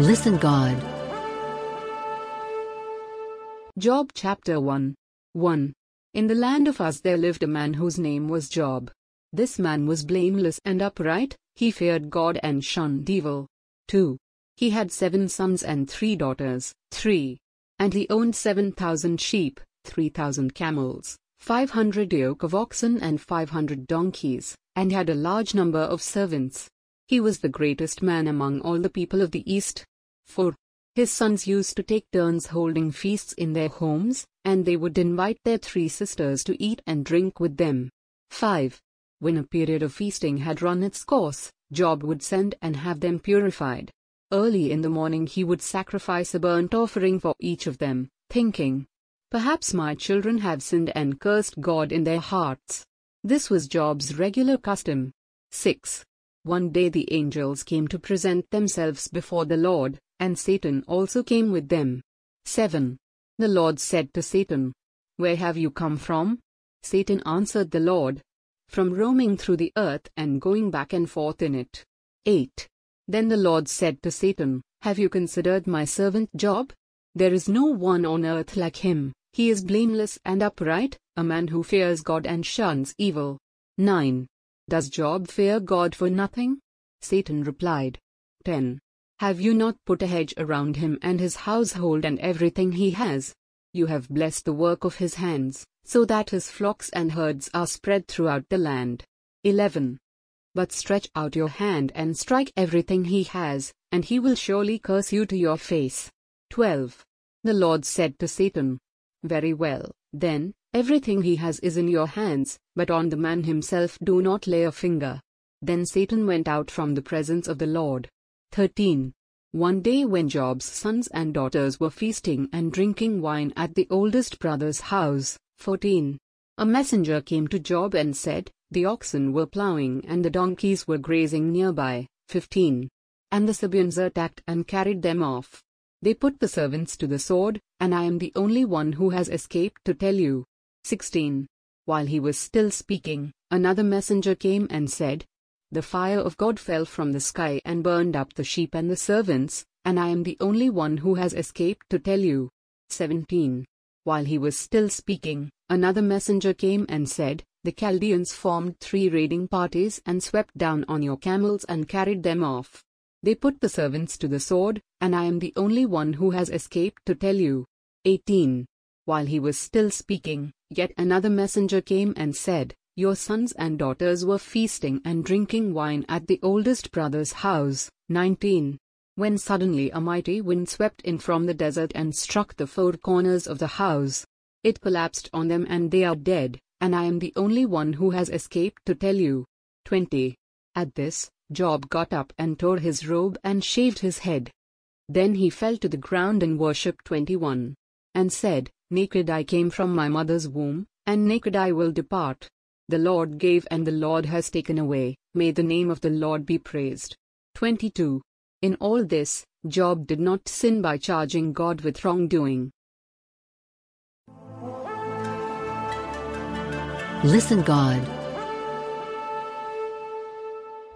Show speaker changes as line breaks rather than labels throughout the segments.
Listen God.
Job chapter 1. 1. In the land of Uz there lived a man whose name was Job. This man was blameless and upright, he feared God and shunned evil. 2. He had seven sons and three daughters. 3. And he owned seven thousand sheep, three thousand camels, five hundred yoke of oxen and five hundred donkeys, and had a large number of servants. He was the greatest man among all the people of the East. 4. His sons used to take turns holding feasts in their homes, and they would invite their three sisters to eat and drink with them. 5. When a period of feasting had run its course, Job would send and have them purified. Early in the morning he would sacrifice a burnt offering for each of them, thinking, Perhaps my children have sinned and cursed God in their hearts. This was Job's regular custom. 6. One day the angels came to present themselves before the Lord, and Satan also came with them. 7. The Lord said to Satan, Where have you come from? Satan answered the Lord, From roaming through the earth and going back and forth in it. 8. Then the Lord said to Satan, Have you considered my servant Job? There is no one on earth like him, he is blameless and upright, a man who fears God and shuns evil. 9. Does Job fear God for nothing? Satan replied. 10. Have you not put a hedge around him and his household and everything he has? You have blessed the work of his hands, so that his flocks and herds are spread throughout the land. 11. But stretch out your hand and strike everything he has, and he will surely curse you to your face. 12. The Lord said to Satan, Very well, then, Everything he has is in your hands, but on the man himself do not lay a finger. Then Satan went out from the presence of the Lord. 13. One day when Job's sons and daughters were feasting and drinking wine at the oldest brother's house, 14. A messenger came to Job and said, The oxen were plowing and the donkeys were grazing nearby, 15. And the Sabeans attacked and carried them off. They put the servants to the sword, and I am the only one who has escaped to tell you. 16. While he was still speaking, another messenger came and said, The fire of God fell from the sky and burned up the sheep and the servants, and I am the only one who has escaped to tell you. 17. While he was still speaking, another messenger came and said, The Chaldeans formed three raiding parties and swept down on your camels and carried them off. They put the servants to the sword, and I am the only one who has escaped to tell you. 18. While he was still speaking, Yet another messenger came and said, Your sons and daughters were feasting and drinking wine at the oldest brother's house. 19. When suddenly a mighty wind swept in from the desert and struck the four corners of the house. It collapsed on them and they are dead, and I am the only one who has escaped to tell you. 20. At this, Job got up and tore his robe and shaved his head. Then he fell to the ground and worshipped 21. And said, Naked I came from my mother's womb, and naked I will depart. The Lord gave and the Lord has taken away, may the name of the Lord be praised. 22. In all this, Job did not sin by charging God with wrongdoing.
Listen God.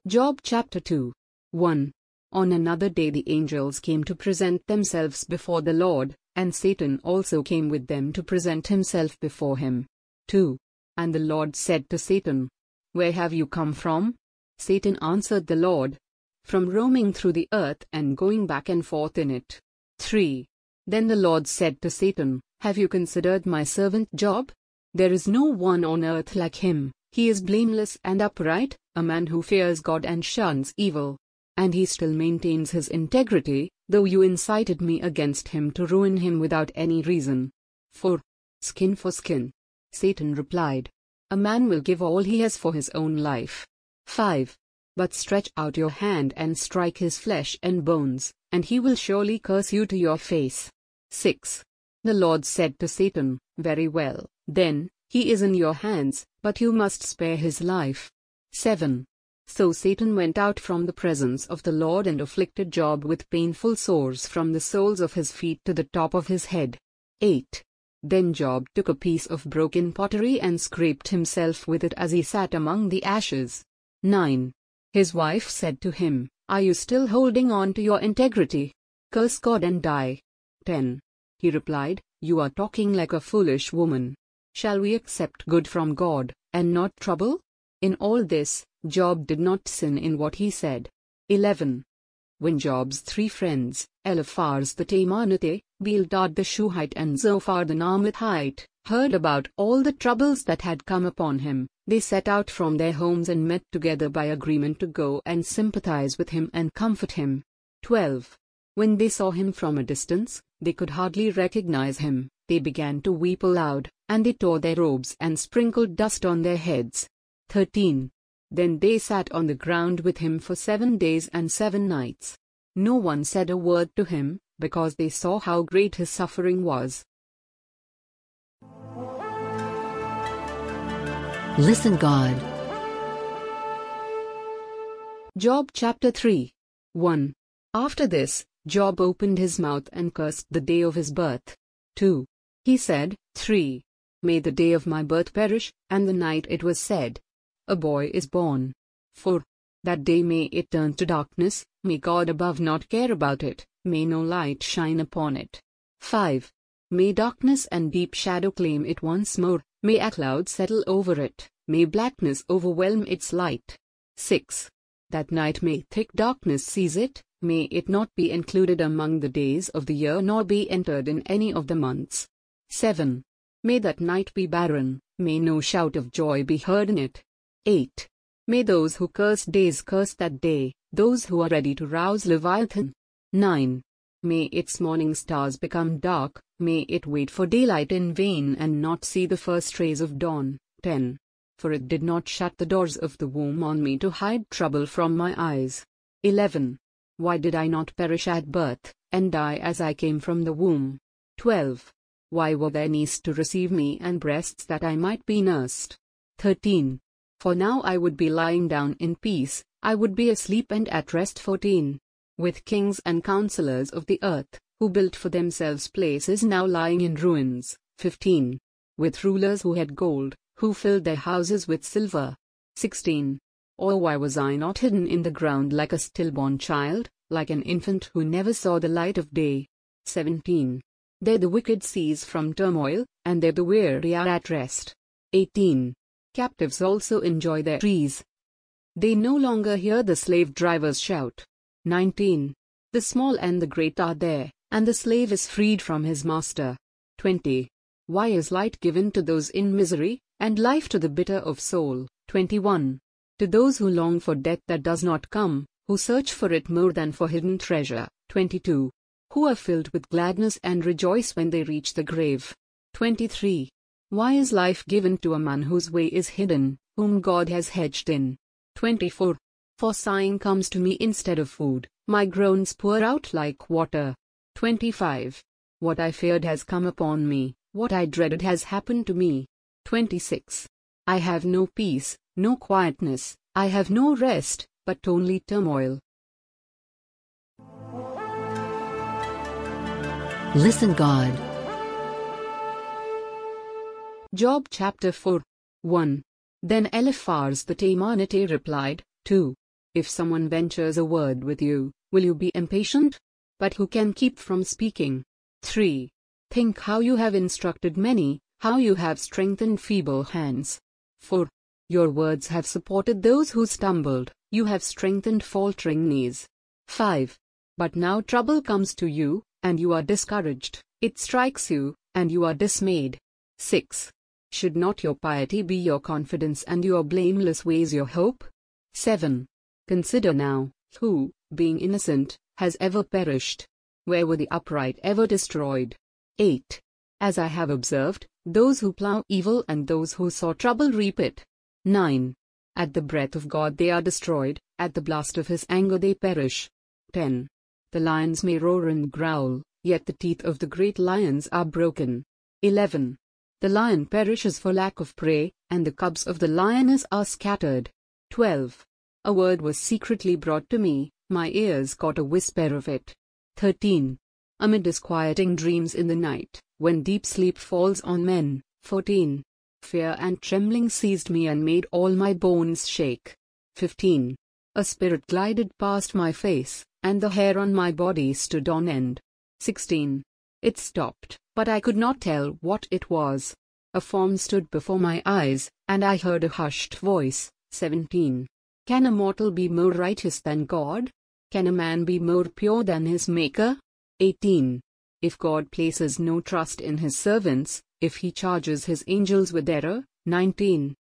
Job chapter 2. 1. On another day the angels came to present themselves before the Lord, and Satan also came with them to present himself before him. 2. And the Lord said to Satan, Where have you come from? Satan answered the Lord, From roaming through the earth and going back and forth in it. 3. Then the Lord said to Satan, Have you considered my servant Job? There is no one on earth like him, he is blameless and upright, a man who fears God and shuns evil. And he still maintains his integrity, though you incited me against him to ruin him without any reason. 4. Skin for skin. Satan replied. A man will give all he has for his own life. 5. But stretch out your hand and strike his flesh and bones, and he will surely curse you to your face. 6. The Lord said to Satan, Very well, then, he is in your hands, but you must spare his life. 7. So Satan went out from the presence of the Lord and afflicted Job with painful sores from the soles of his feet to the top of his head. 8. Then Job took a piece of broken pottery and scraped himself with it as he sat among the ashes. 9. His wife said to him, Are you still holding on to your integrity? Curse God and die. 10. He replied, You are talking like a foolish woman. Shall we accept good from God, and not trouble? In all this, Job did not sin in what he said. 11. When Job's three friends, Eliphaz the Temanite, Bildad the Shuhite and Zophar the Naamathite, heard about all the troubles that had come upon him, they set out from their homes and met together by agreement to go and sympathize with him and comfort him. 12. When they saw him from a distance, they could hardly recognize him, they began to weep aloud, and they tore their robes and sprinkled dust on their heads. 13. Then they sat on the ground with him for seven days and seven nights. No one said a word to him, because they saw how great his suffering was.
Listen God.
Job chapter 3. 1. After this, Job opened his mouth and cursed the day of his birth. 2. He said, 3. May the day of my birth perish, and the night it was said, A boy is born. 4. That day may it turn to darkness, may God above not care about it, may no light shine upon it. 5. May darkness and deep shadow claim it once more, may a cloud settle over it, may blackness overwhelm its light. 6. That night may thick darkness seize it, may it not be included among the days of the year nor be entered in any of the months. 7. May that night be barren, may no shout of joy be heard in it. 8. May those who curse days curse that day, those who are ready to rouse Leviathan. 9. May its morning stars become dark, may it wait for daylight in vain and not see the first rays of dawn. 10. For it did not shut the doors of the womb on me to hide trouble from my eyes. 11. Why did I not perish at birth, and die as I came from the womb? 12. Why were there knees to receive me and breasts that I might be nursed? 13. For now I would be lying down in peace, I would be asleep and at rest. 14. With kings and counselors of the earth, who built for themselves places now lying in ruins. 15. With rulers who had gold, who filled their houses with silver. 16. Or why was I not hidden in the ground like a stillborn child, like an infant who never saw the light of day? 17. There the wicked cease from turmoil, and there the weary are at rest. 18. Captives also enjoy their trees. They no longer hear the slave drivers shout. 19. The small and the great are there, and the slave is freed from his master. 20. Why is light given to those in misery, and life to the bitter of soul? 21. To those who long for death that does not come, who search for it more than for hidden treasure. 22 who are filled with gladness and rejoice when they reach the grave. 23. Why is life given to a man whose way is hidden, whom God has hedged in? 24. For sighing comes to me instead of food, my groans pour out like water. 25. What I feared has come upon me, what I dreaded has happened to me. 26. I have no peace, no quietness, I have no rest, but only turmoil.
Listen God.
Job chapter 4. 1. Then Eliphaz the Temanite replied, 2. If someone ventures a word with you, will you be impatient? But who can keep from speaking? 3. Think how you have instructed many, how you have strengthened feeble hands. 4. Your words have supported those who stumbled, you have strengthened faltering knees. 5. But now trouble comes to you, and you are discouraged, it strikes you, and you are dismayed. 6. Should not your piety be your confidence and your blameless ways your hope? 7. Consider now, who, being innocent, has ever perished? Where were the upright ever destroyed? 8. As I have observed, those who plow evil and those who sow trouble reap it. 9. At the breath of God they are destroyed, at the blast of his anger they perish. 10. The lions may roar and growl, yet the teeth of the great lions are broken. 11. The lion perishes for lack of prey, and the cubs of the lioness are scattered. 12. A word was secretly brought to me, my ears caught a whisper of it. 13. Amid disquieting dreams in the night, when deep sleep falls on men. 14. Fear and trembling seized me and made all my bones shake. 15. A spirit glided past my face, and the hair on my body stood on end. 16. It stopped, but I could not tell what it was. A form stood before my eyes, and I heard a hushed voice. 17. Can a mortal be more righteous than God? Can a man be more pure than his Maker? 18. If God places no trust in his servants, if he charges his angels with error. 19.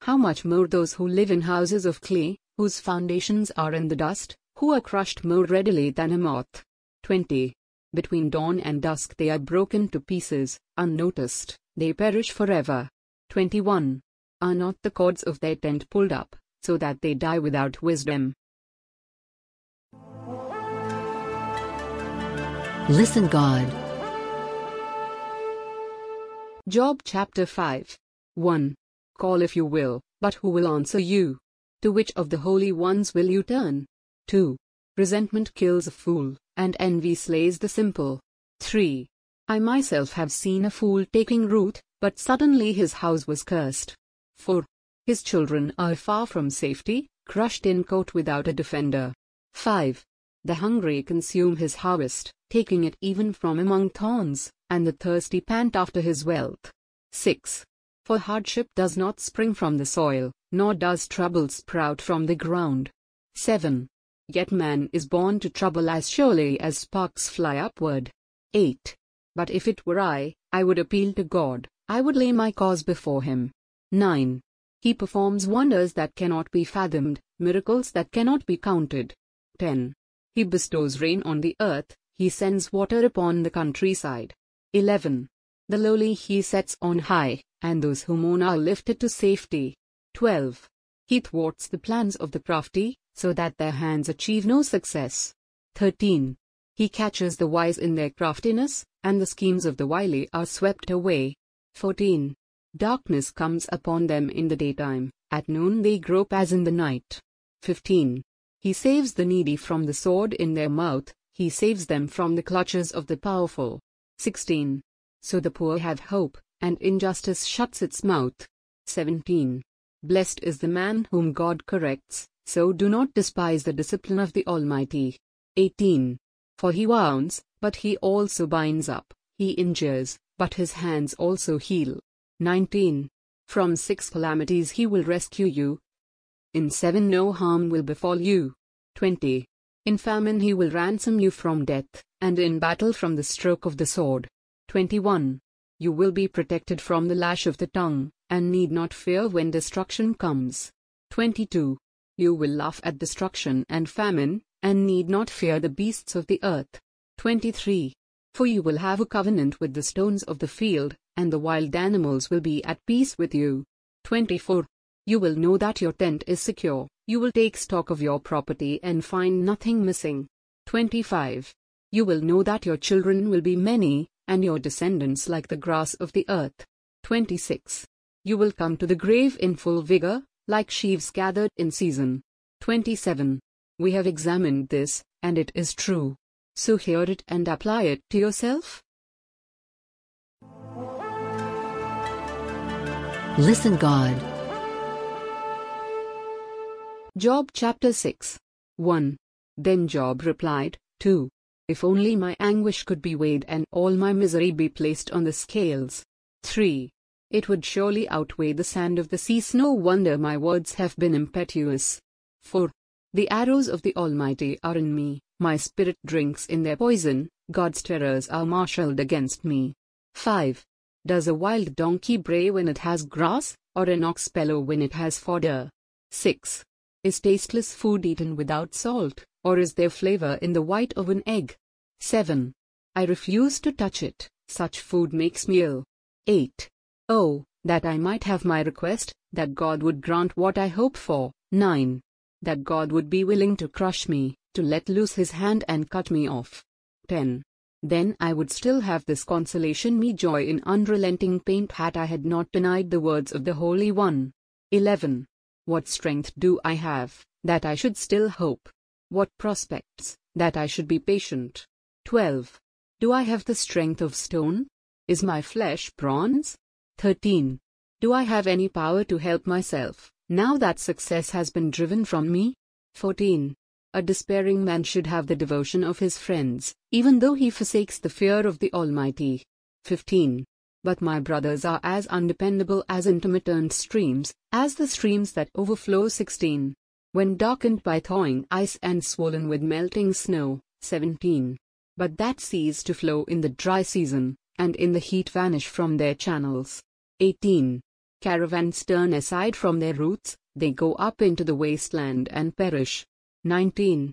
How much more those who live in houses of clay, whose foundations are in the dust, who are crushed more readily than a moth. 20. Between dawn and dusk they are broken to pieces, unnoticed, they perish forever. 21. Are not the cords of their tent pulled up, so that they die without wisdom?
Listen God.
Job chapter 5. 1. Call if you will, but who will answer you? To which of the holy ones will you turn? 2. Resentment kills a fool, and envy slays the simple. 3. I myself have seen a fool taking root, but suddenly his house was cursed. 4. His children are far from safety, crushed in court without a defender. 5. The hungry consume his harvest, taking it even from among thorns, and the thirsty pant after his wealth. 6. For hardship does not spring from the soil, nor does trouble sprout from the ground. 7. Yet man is born to trouble as surely as sparks fly upward. 8. But if it were I, I would appeal to God, I would lay my cause before him. 9. He performs wonders that cannot be fathomed, miracles that cannot be counted. 10. He bestows rain on the earth, he sends water upon the countryside. 11. The lowly he sets on high, and those who mourn are lifted to safety. 12. He thwarts the plans of the crafty, so that their hands achieve no success. 13. He catches the wise in their craftiness, and the schemes of the wily are swept away. 14. Darkness comes upon them in the daytime, at noon they grope as in the night. 15. He saves the needy from the sword in their mouth, he saves them from the clutches of the powerful. 16. So the poor have hope, and injustice shuts its mouth. 17. Blessed is the man whom God corrects, so do not despise the discipline of the Almighty. 18. For he wounds, but he also binds up, he injures, but his hands also heal. 19. From six calamities he will rescue you. In seven no harm will befall you. 20. In famine he will ransom you from death, and in battle from the stroke of the sword. 21. You will be protected from the lash of the tongue and need not fear when destruction comes. 22. You will laugh at destruction and famine, and need not fear the beasts of the earth. 23. For you will have a covenant with the stones of the field, and the wild animals will be at peace with you. 24. You will know that your tent is secure, you will take stock of your property and find nothing missing. 25. You will know that your children will be many, and your descendants like the grass of the earth. 26. You will come to the grave in full vigor, like sheaves gathered in season. 27. We have examined this, and it is true. So hear it and apply it to yourself.
Listen God.
Job chapter 6. 1. Then Job replied, 2. If only my anguish could be weighed and all my misery be placed on the scales. 3. It would surely outweigh the sand of the seas. No wonder my words have been impetuous. 4. The arrows of the Almighty are in me, my spirit drinks in their poison, God's terrors are marshaled against me. 5. Does a wild donkey bray when it has grass, or an ox bellow when it has fodder? 6. Is tasteless food eaten without salt, or is there flavor in the white of an egg? 7. I refuse to touch it, such food makes me ill. 8. Oh, that I might have my request, that God would grant what I hope for. 9. That God would be willing to crush me, to let loose his hand and cut me off. 10. Then I would still have this consolation me joy in unrelenting pain had I had not denied the words of the Holy One. 11. What strength do I have, that I should still hope? What prospects, that I should be patient? 12. Do I have the strength of stone? Is my flesh bronze? 13. Do I have any power to help myself, now that success has been driven from me? 14. A despairing man should have the devotion of his friends, even though he forsakes the fear of the Almighty. 15. But my brothers are as undependable as intermittent streams, as the streams that overflow. 16. When darkened by thawing ice and swollen with melting snow. 17. But that cease to flow in the dry season, and in the heat vanish from their channels. 18. Caravans turn aside from their routes, they go up into the wasteland and perish. 19.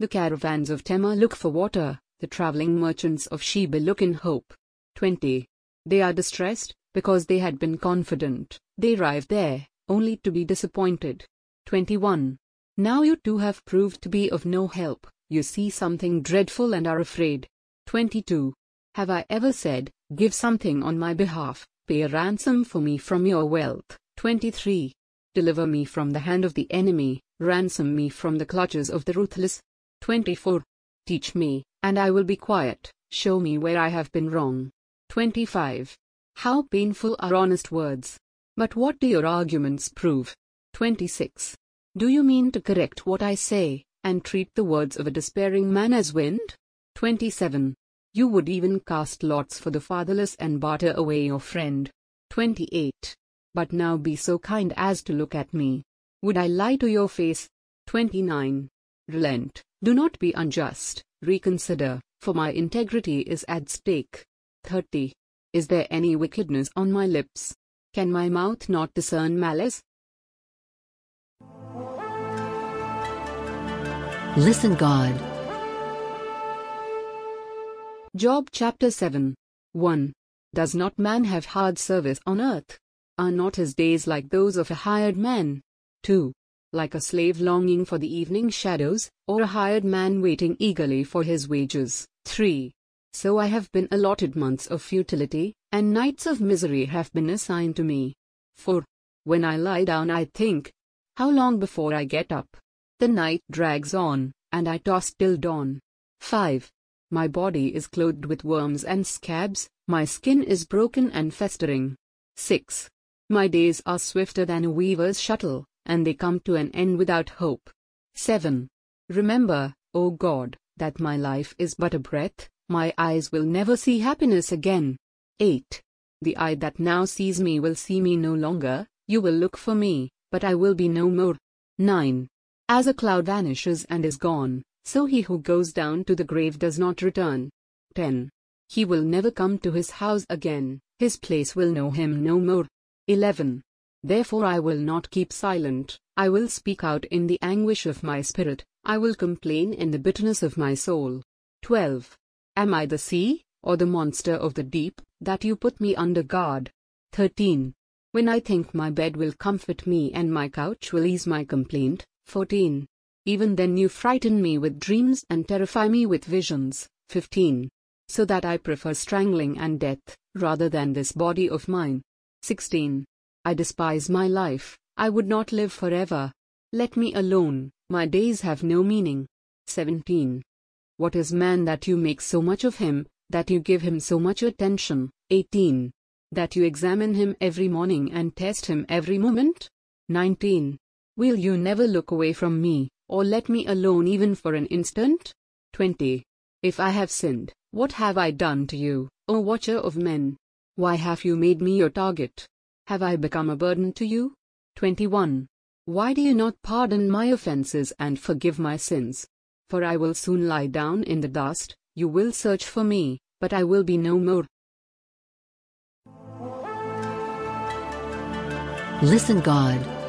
The caravans of Tema look for water, the traveling merchants of Sheba look in hope. 20. They are distressed, because they had been confident, they arrive there, only to be disappointed. 21. Now you too have proved to be of no help, you see something dreadful and are afraid. 22. Have I ever said, Give something on my behalf, pay a ransom for me from your wealth? 23. Deliver me from the hand of the enemy, ransom me from the clutches of the ruthless. 24. Teach me, and I will be quiet, show me where I have been wrong. 25. How painful are honest words! But what do your arguments prove? 26. Do you mean to correct what I say, and treat the words of a despairing man as wind? 27. You would even cast lots for the fatherless and barter away your friend. 28. But now be so kind as to look at me. Would I lie to your face? 29. Relent, do not be unjust, reconsider, for my integrity is at stake. 30. Is there any wickedness on my lips? Can my mouth not discern malice?
Listen God.
Job chapter 7. 1. Does not man have hard service on earth? Are not his days like those of a hired man? 2. Like a slave longing for the evening shadows, or a hired man waiting eagerly for his wages. 3. So I have been allotted months of futility, and nights of misery have been assigned to me. 4. When I lie down, I think, How long before I get up? The night drags on, and I toss till dawn. 5. My body is clothed with worms and scabs, my skin is broken and festering. 6. My days are swifter than a weaver's shuttle, and they come to an end without hope. 7. Remember, O God, that my life is but a breath, my eyes will never see happiness again. 8. The eye that now sees me will see me no longer, you will look for me, but I will be no more. 9. As a cloud vanishes and is gone, so he who goes down to the grave does not return. 10. He will never come to his house again, his place will know him no more. 11. Therefore I will not keep silent, I will speak out in the anguish of my spirit, I will complain in the bitterness of my soul. 12. Am I the sea, or the monster of the deep, that you put me under guard? 13. When I think my bed will comfort me and my couch will ease my complaint, 14. Even then you frighten me with dreams and terrify me with visions. 15. So that I prefer strangling and death, rather than this body of mine. 16. I despise my life, I would not live forever. Let me alone, my days have no meaning. 17. What is man that you make so much of him, that you give him so much attention? 18. That you examine him every morning and test him every moment? 19. Will you never look away from me, or let me alone even for an instant? 20. If I have sinned, what have I done to you, O watcher of men? Why have you made me your target? Have I become a burden to you? 21. Why do you not pardon my offenses and forgive my sins? For I will soon lie down in the dust, you will search for me, but I will be no more.
Listen God.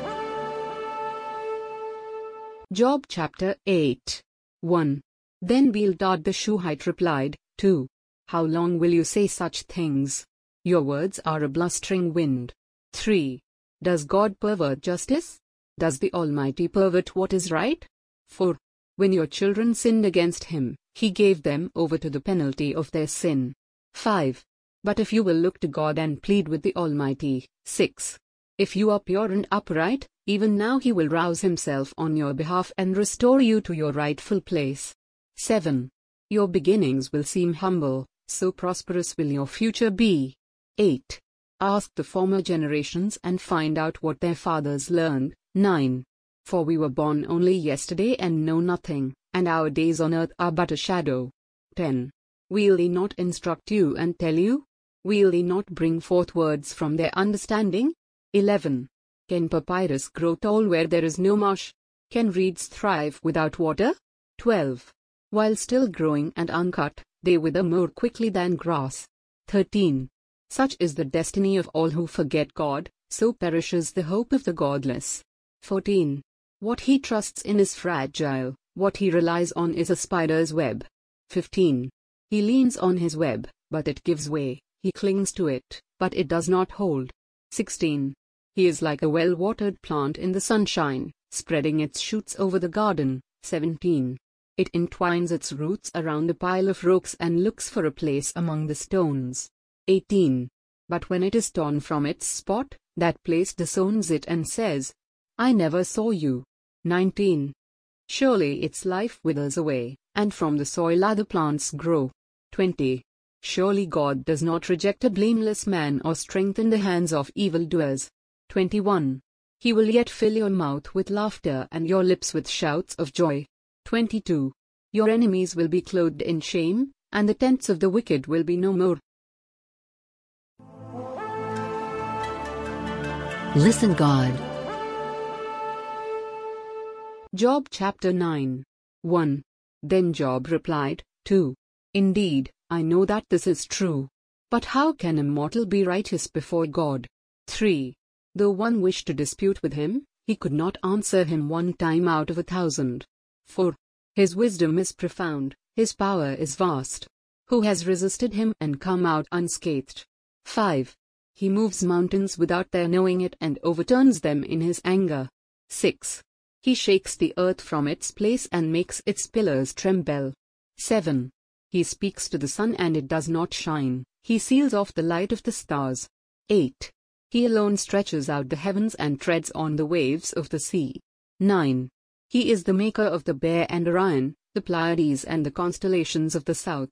Job chapter 8. 1. Then Bildad the Shuhite replied, 2. How long will you say such things? Your words are a blustering wind. 3. Does God pervert justice? Does the Almighty pervert what is right? 4. When your children sinned against him, he gave them over to the penalty of their sin. 5. But if you will look to God and plead with the Almighty, 6. If you are pure and upright, even now he will rouse himself on your behalf and restore you to your rightful place. 7. Your beginnings will seem humble, so prosperous will your future be. 8. Ask the former generations and find out what their fathers learned. 9. For we were born only yesterday and know nothing, and our days on earth are but a shadow. 10. Will he not instruct you and tell you? Will he not bring forth words from their understanding? 11. Can papyrus grow tall where there is no marsh? Can reeds thrive without water? 12. While still growing and uncut, they wither more quickly than grass. 13. Such is the destiny of all who forget God, so perishes the hope of the godless. 14. What he trusts in is fragile, what he relies on is a spider's web. 15. He leans on his web, but it gives way, he clings to it, but it does not hold. 16. He is like a well watered plant in the sunshine, spreading its shoots over the garden. 17. It entwines its roots around a pile of rocks and looks for a place among the stones. 18. But when it is torn from its spot, that place disowns it and says, I never saw you. 19. Surely its life withers away, and from the soil other plants grow. 20. Surely God does not reject a blameless man or strengthen the hands of evildoers. 21. He will yet fill your mouth with laughter and your lips with shouts of joy. 22. Your enemies will be clothed in shame, and the tents of the wicked will be no more.
Listen God.
Job chapter 9. 1. Then Job replied, 2. Indeed, I know that this is true. But how can a mortal be righteous before God? 3. Though one wished to dispute with him, he could not answer him one time out of a thousand. 4. His wisdom is profound, his power is vast. Who has resisted him and come out unscathed? 5. He moves mountains without their knowing it and overturns them in his anger. 6. He shakes the earth from its place and makes its pillars tremble. 7. He speaks to the sun and it does not shine, he seals off the light of the stars. 8. He alone stretches out the heavens and treads on the waves of the sea. 9. He is the maker of the bear and Orion, the Pleiades and the constellations of the south.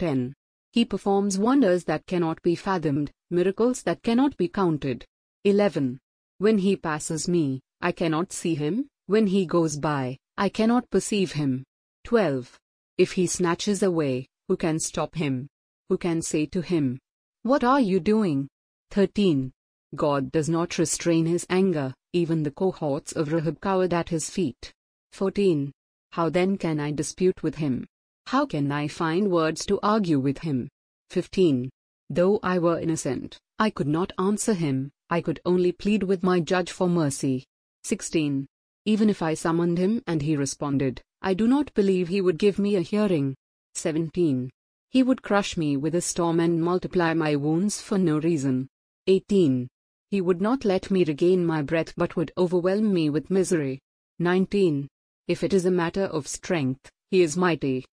10. He performs wonders that cannot be fathomed, miracles that cannot be counted. 11. When he passes me, I cannot see him, when he goes by, I cannot perceive him. 12. If he snatches away, who can stop him? Who can say to him, What are you doing? 13. God does not restrain his anger, even the cohorts of Rahab cowered at his feet. 14. How then can I dispute with him? How can I find words to argue with him? 15. Though I were innocent, I could not answer him, I could only plead with my judge for mercy. 16. Even if I summoned him and he responded, I do not believe he would give me a hearing. 17. He would crush me with a storm and multiply my wounds for no reason. 18. He would not let me regain my breath but would overwhelm me with misery. 19. If it is a matter of strength, he is mighty.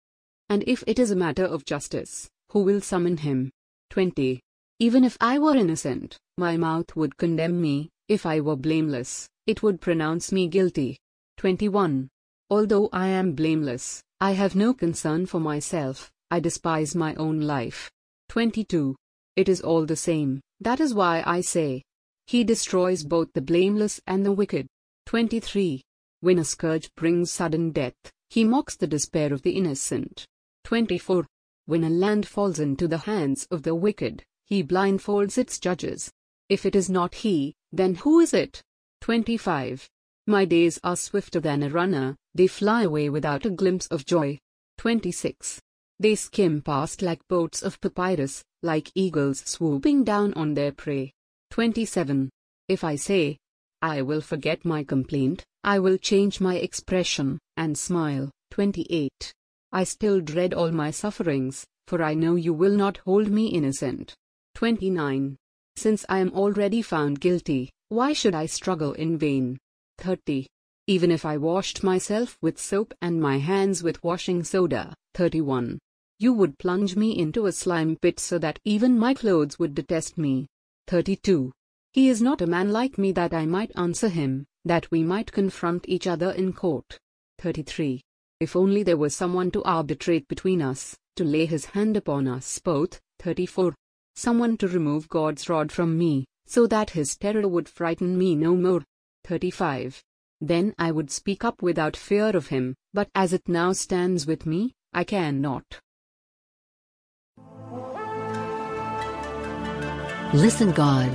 And if it is a matter of justice, who will summon him? 20. Even if I were innocent, my mouth would condemn me, if I were blameless, it would pronounce me guilty. 21. Although I am blameless, I have no concern for myself, I despise my own life. 22. It is all the same, that is why I say, He destroys both the blameless and the wicked. 23. When a scourge brings sudden death, He mocks the despair of the innocent. 24. When a land falls into the hands of the wicked, He blindfolds its judges. If it is not He, then who is it? 25. My days are swifter than a runner, they fly away without a glimpse of joy. 26. They skim past like boats of papyrus, like eagles swooping down on their prey. 27. If I say, I will forget my complaint, I will change my expression, and smile. 28. I still dread all my sufferings, for I know you will not hold me innocent. 29. Since I am already found guilty, why should I struggle in vain? 30. Even if I washed myself with soap and my hands with washing soda. 31. You would plunge me into a slime pit so that even my clothes would detest me. 32. He is not a man like me that I might answer him, that we might confront each other in court. 33. If only there was someone to arbitrate between us, to lay his hand upon us both. 34. Someone to remove God's rod from me, so that his terror would frighten me no more. 35. Then I would speak up without fear of him, but as it now stands with me, I cannot.
Listen God.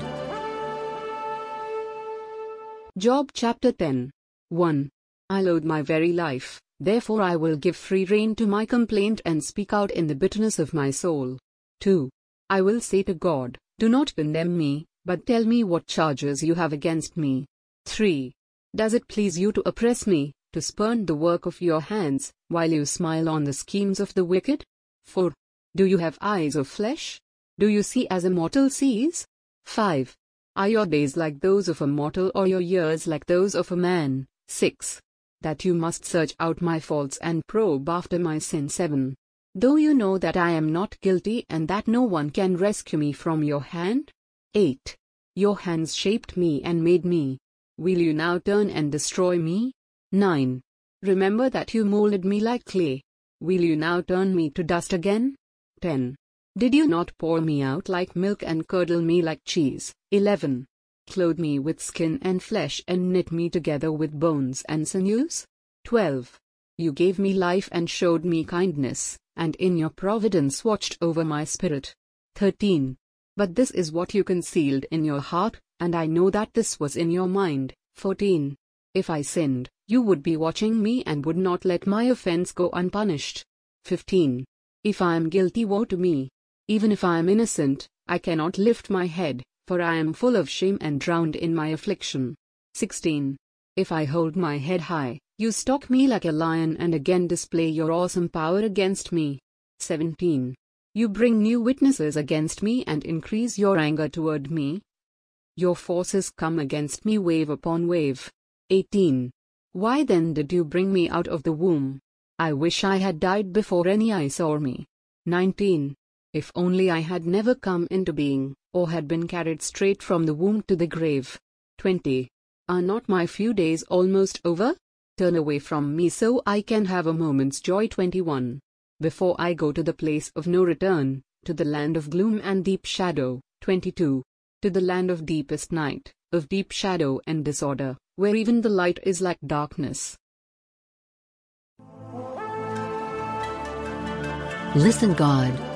Job chapter 10. 1. I loathe my very life, therefore I will give free rein to my complaint and speak out in the bitterness of my soul. 2. I will say to God, Do not condemn me, but tell me what charges you have against me. 3. Does it please you to oppress me, to spurn the work of your hands, while you smile on the schemes of the wicked? 4. Do you have eyes of flesh? Do you see as a mortal sees? 5. Are your days like those of a mortal or your years like those of a man? 6. That you must search out my faults and probe after my sin. 7. Though you know that I am not guilty and that no one can rescue me from your hand? 8. Your hands shaped me and made me. Will you now turn and destroy me? 9. Remember that you molded me like clay. Will you now turn me to dust again? 10. Did you not pour me out like milk and curdle me like cheese? 11. Clothe me with skin and flesh and knit me together with bones and sinews? 12. You gave me life and showed me kindness, and in your providence watched over my spirit. 13. But this is what you concealed in your heart, and I know that this was in your mind. 14. If I sinned, you would be watching me and would not let my offense go unpunished. 15. If I am guilty, woe to me. Even if I am innocent, I cannot lift my head, for I am full of shame and drowned in my affliction. 16. If I hold my head high, you stalk me like a lion and again display your awesome power against me. 17. You bring new witnesses against me and increase your anger toward me. Your forces come against me wave upon wave. 18. Why then did you bring me out of the womb? I wish I had died before any eye saw me. 19. If only I had never come into being, or had been carried straight from the womb to the grave. 20. Are not my few days almost over? Turn away from me so I can have a moment's joy. 21 before I go to the place of no return, to the land of gloom and deep shadow. 22. To the land of deepest night, of deep shadow and disorder, where even the light is like darkness.
Listen God.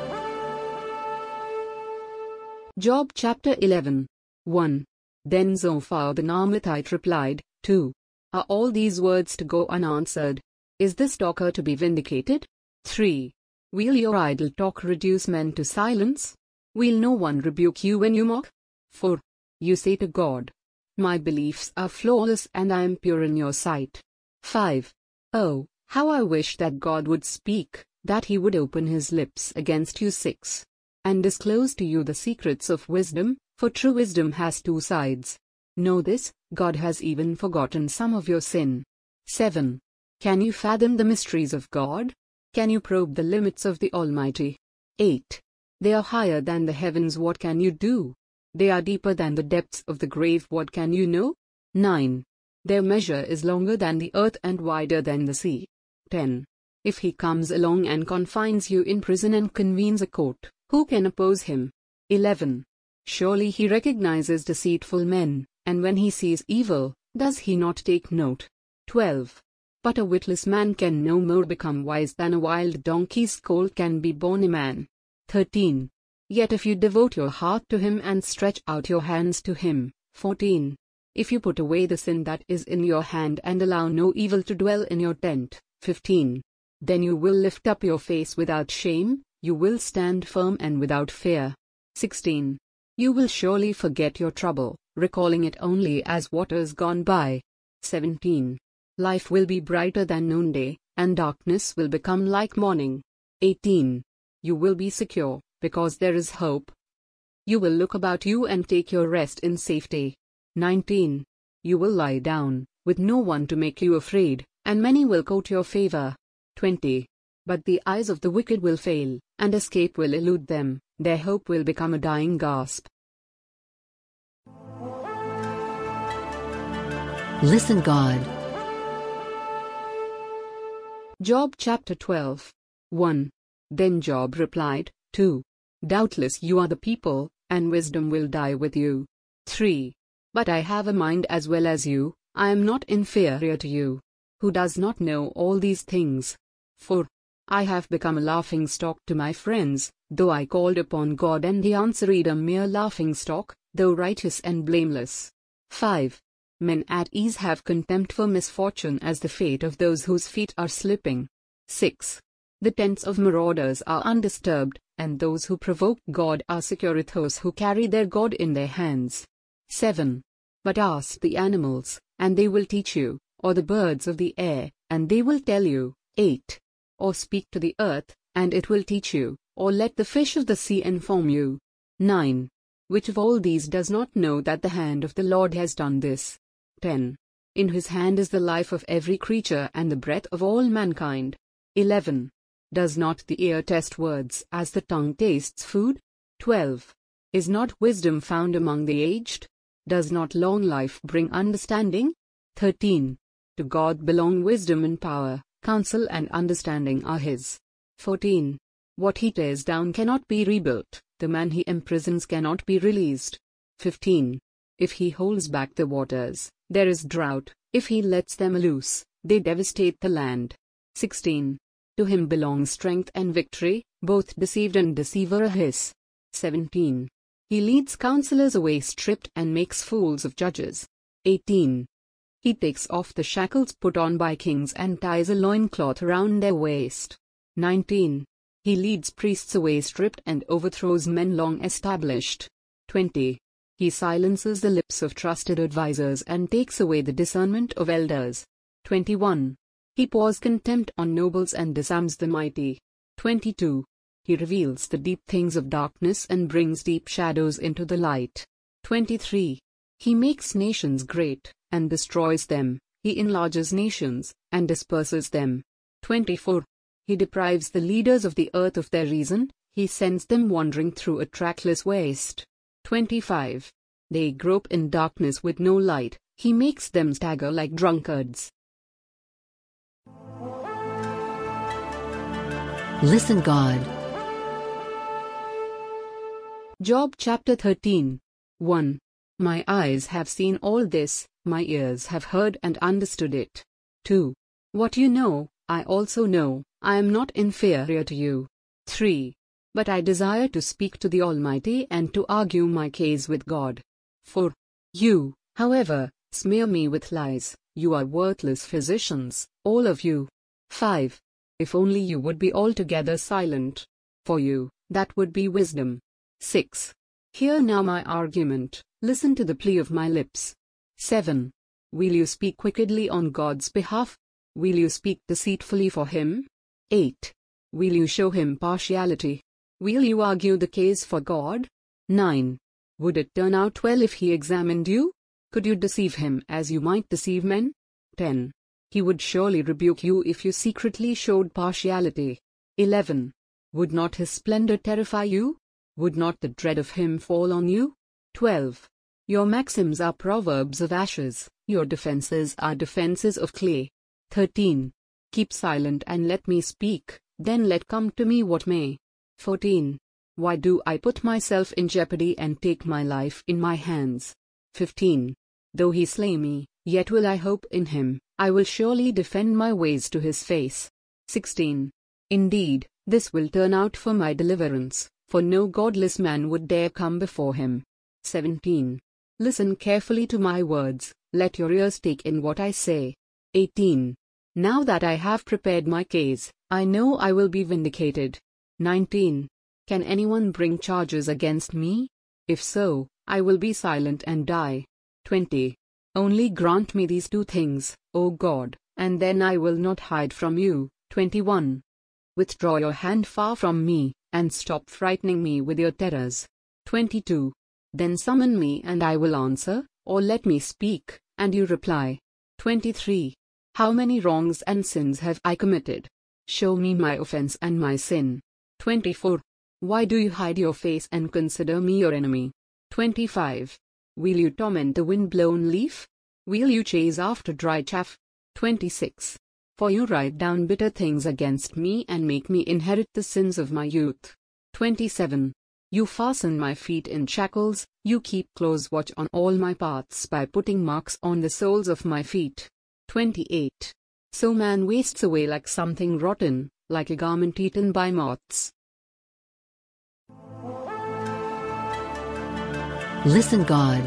Job chapter 11. 1. Then Zophar the Naamathite replied, 2. Are all these words to go unanswered? Is this talker to be vindicated? 3. Will your idle talk reduce men to silence? Will no one rebuke you when you mock? 4. You say to God, My beliefs are flawless and I am pure in your sight. 5. Oh, how I wish that God would speak, that he would open his lips against you. 6. And disclose to you the secrets of wisdom, for true wisdom has two sides. Know this, God has even forgotten some of your sin. 7. Can you fathom the mysteries of God? Can you probe the limits of the Almighty? 8. They are higher than the heavens, what can you do? They are deeper than the depths of the grave, what can you know? 9. Their measure is longer than the earth and wider than the sea. 10. If he comes along and confines you in prison and convenes a court, who can oppose him? 11. Surely he recognizes deceitful men, and when he sees evil, does he not take note? 12. But a witless man can no more become wise than a wild donkey's colt can be born a man. 13. Yet if you devote your heart to him and stretch out your hands to him. 14. If you put away the sin that is in your hand and allow no evil to dwell in your tent. 15. Then you will lift up your face without shame, you will stand firm and without fear. 16. You will surely forget your trouble, recalling it only as waters gone by. 17. Life will be brighter than noonday, and darkness will become like morning. 18. You will be secure, because there is hope. You will look about you and take your rest in safety. 19. You will lie down, with no one to make you afraid, and many will court your favor. 20. But the eyes of the wicked will fail, and escape will elude them, their hope will become a dying gasp.
Listen God.
Job chapter 12. 1. Then Job replied, 2. Doubtless you are the people, and wisdom will die with you. 3. But I have a mind as well as you, I am not inferior to you. Who does not know all these things? For I have become a laughing stock to my friends, though I called upon God and he answered a mere laughing stock, though righteous and blameless. 5. Men at ease have contempt for misfortune as the fate of those whose feet are slipping. 6. The tents of marauders are undisturbed, and those who provoke God are secure those who carry their God in their hands. 7. But ask the animals, and they will teach you, or the birds of the air, and they will tell you. 8. Or speak to the earth, and it will teach you, or let the fish of the sea inform you. 9. Which of all these does not know that the hand of the Lord has done this? 10. In his hand is the life of every creature and the breath of all mankind. 11. Does not the ear test words as the tongue tastes food? 12. Is not wisdom found among the aged? Does not long life bring understanding? 13. To God belong wisdom and power, counsel and understanding are His. 14. What He tears down cannot be rebuilt, the man He imprisons cannot be released. 15. If He holds back the waters, there is drought, if He lets them loose, they devastate the land. 16. To Him belong strength and victory, both deceived and deceiver are His. 17. He leads counselors away stripped and makes fools of judges. 18. He takes off the shackles put on by kings and ties a loincloth around their waist. 19. He leads priests away stripped and overthrows men long established. 20. He silences the lips of trusted advisers and takes away the discernment of elders. 21. He pours contempt on nobles and disarms the mighty. 22. He reveals the deep things of darkness and brings deep shadows into the light. 23. He makes nations great, and destroys them. He enlarges nations, and disperses them. 24. He deprives the leaders of the earth of their reason, he sends them wandering through a trackless waste. 25. They grope in darkness with no light, he makes them stagger like drunkards.
Listen God.
Job chapter 13. 1. My eyes have seen all this, my ears have heard and understood it. 2. What you know, I also know, I am not inferior to you. 3. But I desire to speak to the Almighty and to argue my case with God. 4. You, however, smear me with lies, you are worthless physicians, all of you. 5. If only you would be altogether silent. For you, that would be wisdom. 6. Hear now my argument. Listen to the plea of my lips. 7. Will you speak wickedly on God's behalf? Will you speak deceitfully for him? 8. Will you show him partiality? Will you argue the case for God? 9. Would it turn out well if he examined you? Could you deceive him as you might deceive men? 10. He would surely rebuke you if you secretly showed partiality. 11. Would not his splendor terrify you? Would not the dread of him fall on you? 12. Your maxims are proverbs of ashes, your defenses are defenses of clay. 13. Keep silent and let me speak, then let come to me what may. 14. Why do I put myself in jeopardy and take my life in my hands? 15. Though he slay me, yet will I hope in him, I will surely defend my ways to his face. 16. Indeed, this will turn out for my deliverance, for no godless man would dare come before him. 17. Listen carefully to my words, let your ears take in what I say. 18. Now that I have prepared my case, I know I will be vindicated. 19. Can anyone bring charges against me? If so, I will be silent and die. 20. Only grant me these two things, O God, and then I will not hide from you. 21. Withdraw your hand far from me, and stop frightening me with your terrors. 22. Then summon me and I will answer, or let me speak, and you reply. 23. How many wrongs and sins have I committed? Show me my offense and my sin. 24. Why do you hide your face and consider me your enemy? 25. Will you torment the wind-blown leaf? Will you chase after dry chaff? 26. For you write down bitter things against me and make me inherit the sins of my youth. 27. You fasten my feet in shackles, you keep close watch on all my paths by putting marks on the soles of my feet. 28. So man wastes away like something rotten, like a garment eaten by moths.
Listen God.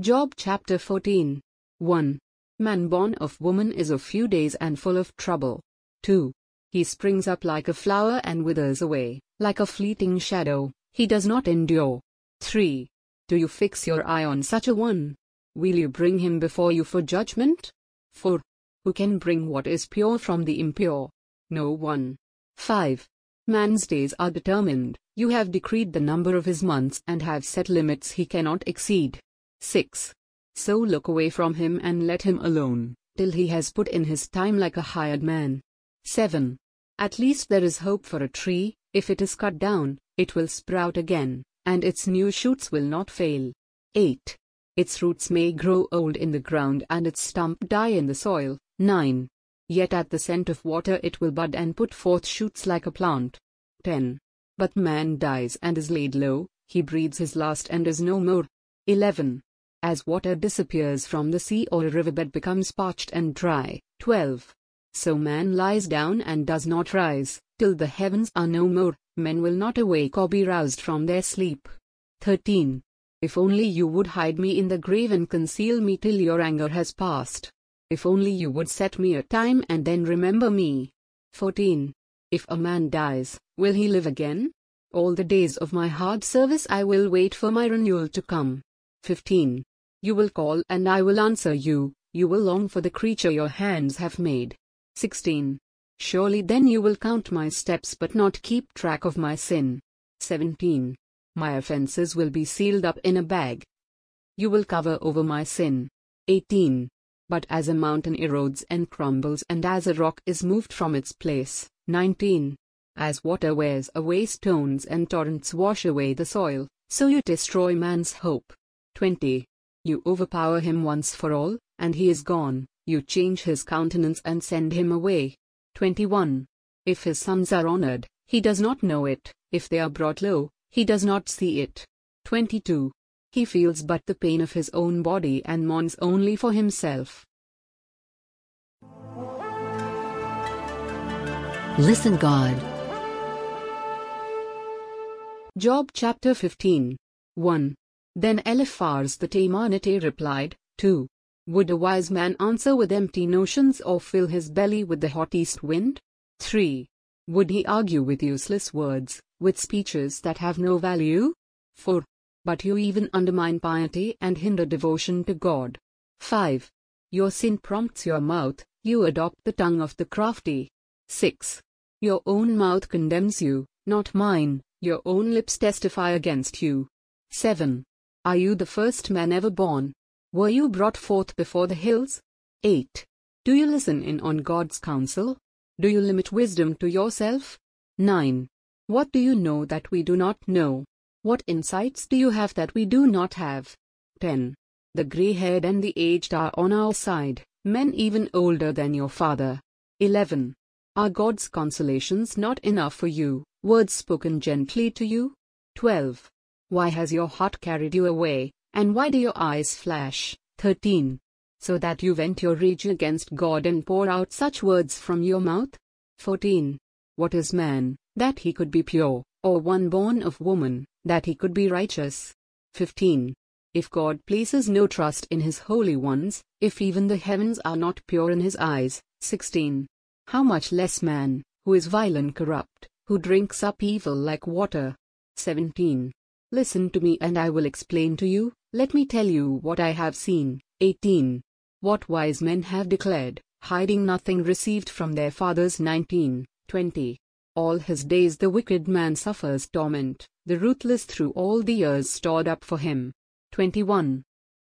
Job chapter 14. 1. Man born of woman is of few days and full of trouble. 2. He springs up like a flower and withers away, like a fleeting shadow, he does not endure. 3. Do you fix your eye on such a one? Will you bring him before you for judgment? 4. Who can bring what is pure from the impure? No one. 5. Man's days are determined, you have decreed the number of his months and have set limits he cannot exceed. 6. So look away from him and let him alone, till he has put in his time like a hired man. 7. At least there is hope for a tree, if it is cut down, it will sprout again, and its new shoots will not fail. 8. Its roots may grow old in the ground and its stump die in the soil. 9. Yet at the scent of water it will bud and put forth shoots like a plant. 10. But man dies and is laid low, he breathes his last and is no more. 11. As water disappears from the sea or a riverbed becomes parched and dry. 12. So man lies down and does not rise, till the heavens are no more, men will not awake or be roused from their sleep. 13. If only you would hide me in the grave and conceal me till your anger has passed. If only you would set me a time and then remember me. 14. If a man dies, will he live again? All the days of my hard service I will wait for my renewal to come. 15. You will call and I will answer you, you will long for the creature your hands have made. 16. Surely then you will count my steps but not keep track of my sin. 17. My offenses will be sealed up in a bag. You will cover over my sin. 18. But as a mountain erodes and crumbles and as a rock is moved from its place. 19. As water wears away stones and torrents wash away the soil, so you destroy man's hope. 20. You overpower him once for all, and he is gone you change his countenance and send him away. 21. If his sons are honored, he does not know it, if they are brought low, he does not see it. 22. He feels but the pain of his own body and mourns only for himself.
Listen God.
Job chapter 15. 1. Then Eliphaz the Temanite replied, 2. Would a wise man answer with empty notions or fill his belly with the hot east wind? 3. Would he argue with useless words, with speeches that have no value? 4. But you even undermine piety and hinder devotion to God. 5. Your sin prompts your mouth, you adopt the tongue of the crafty. 6. Your own mouth condemns you, not mine, your own lips testify against you. 7. Are you the first man ever born? Were you brought forth before the hills? 8. Do you listen in on God's counsel? Do you limit wisdom to yourself? 9. What do you know that we do not know? What insights do you have that we do not have? 10. The gray haired and the aged are on our side, men even older than your father. 11. Are God's consolations not enough for you, words spoken gently to you? 12. Why has your heart carried you away, and why do your eyes flash? 13. So that you vent your rage against God and pour out such words from your mouth? 14. What is man, that he could be pure, or one born of woman, that he could be righteous? 15. If God places no trust in his holy ones, if even the heavens are not pure in his eyes. 16. How much less man, who is vile and corrupt, who drinks up evil like water? 17. Listen to me and I will explain to you, let me tell you what I have seen. 18. What wise men have declared, hiding nothing received from their fathers. 19. 20. All his days the wicked man suffers torment, the ruthless through all the years stored up for him. 21.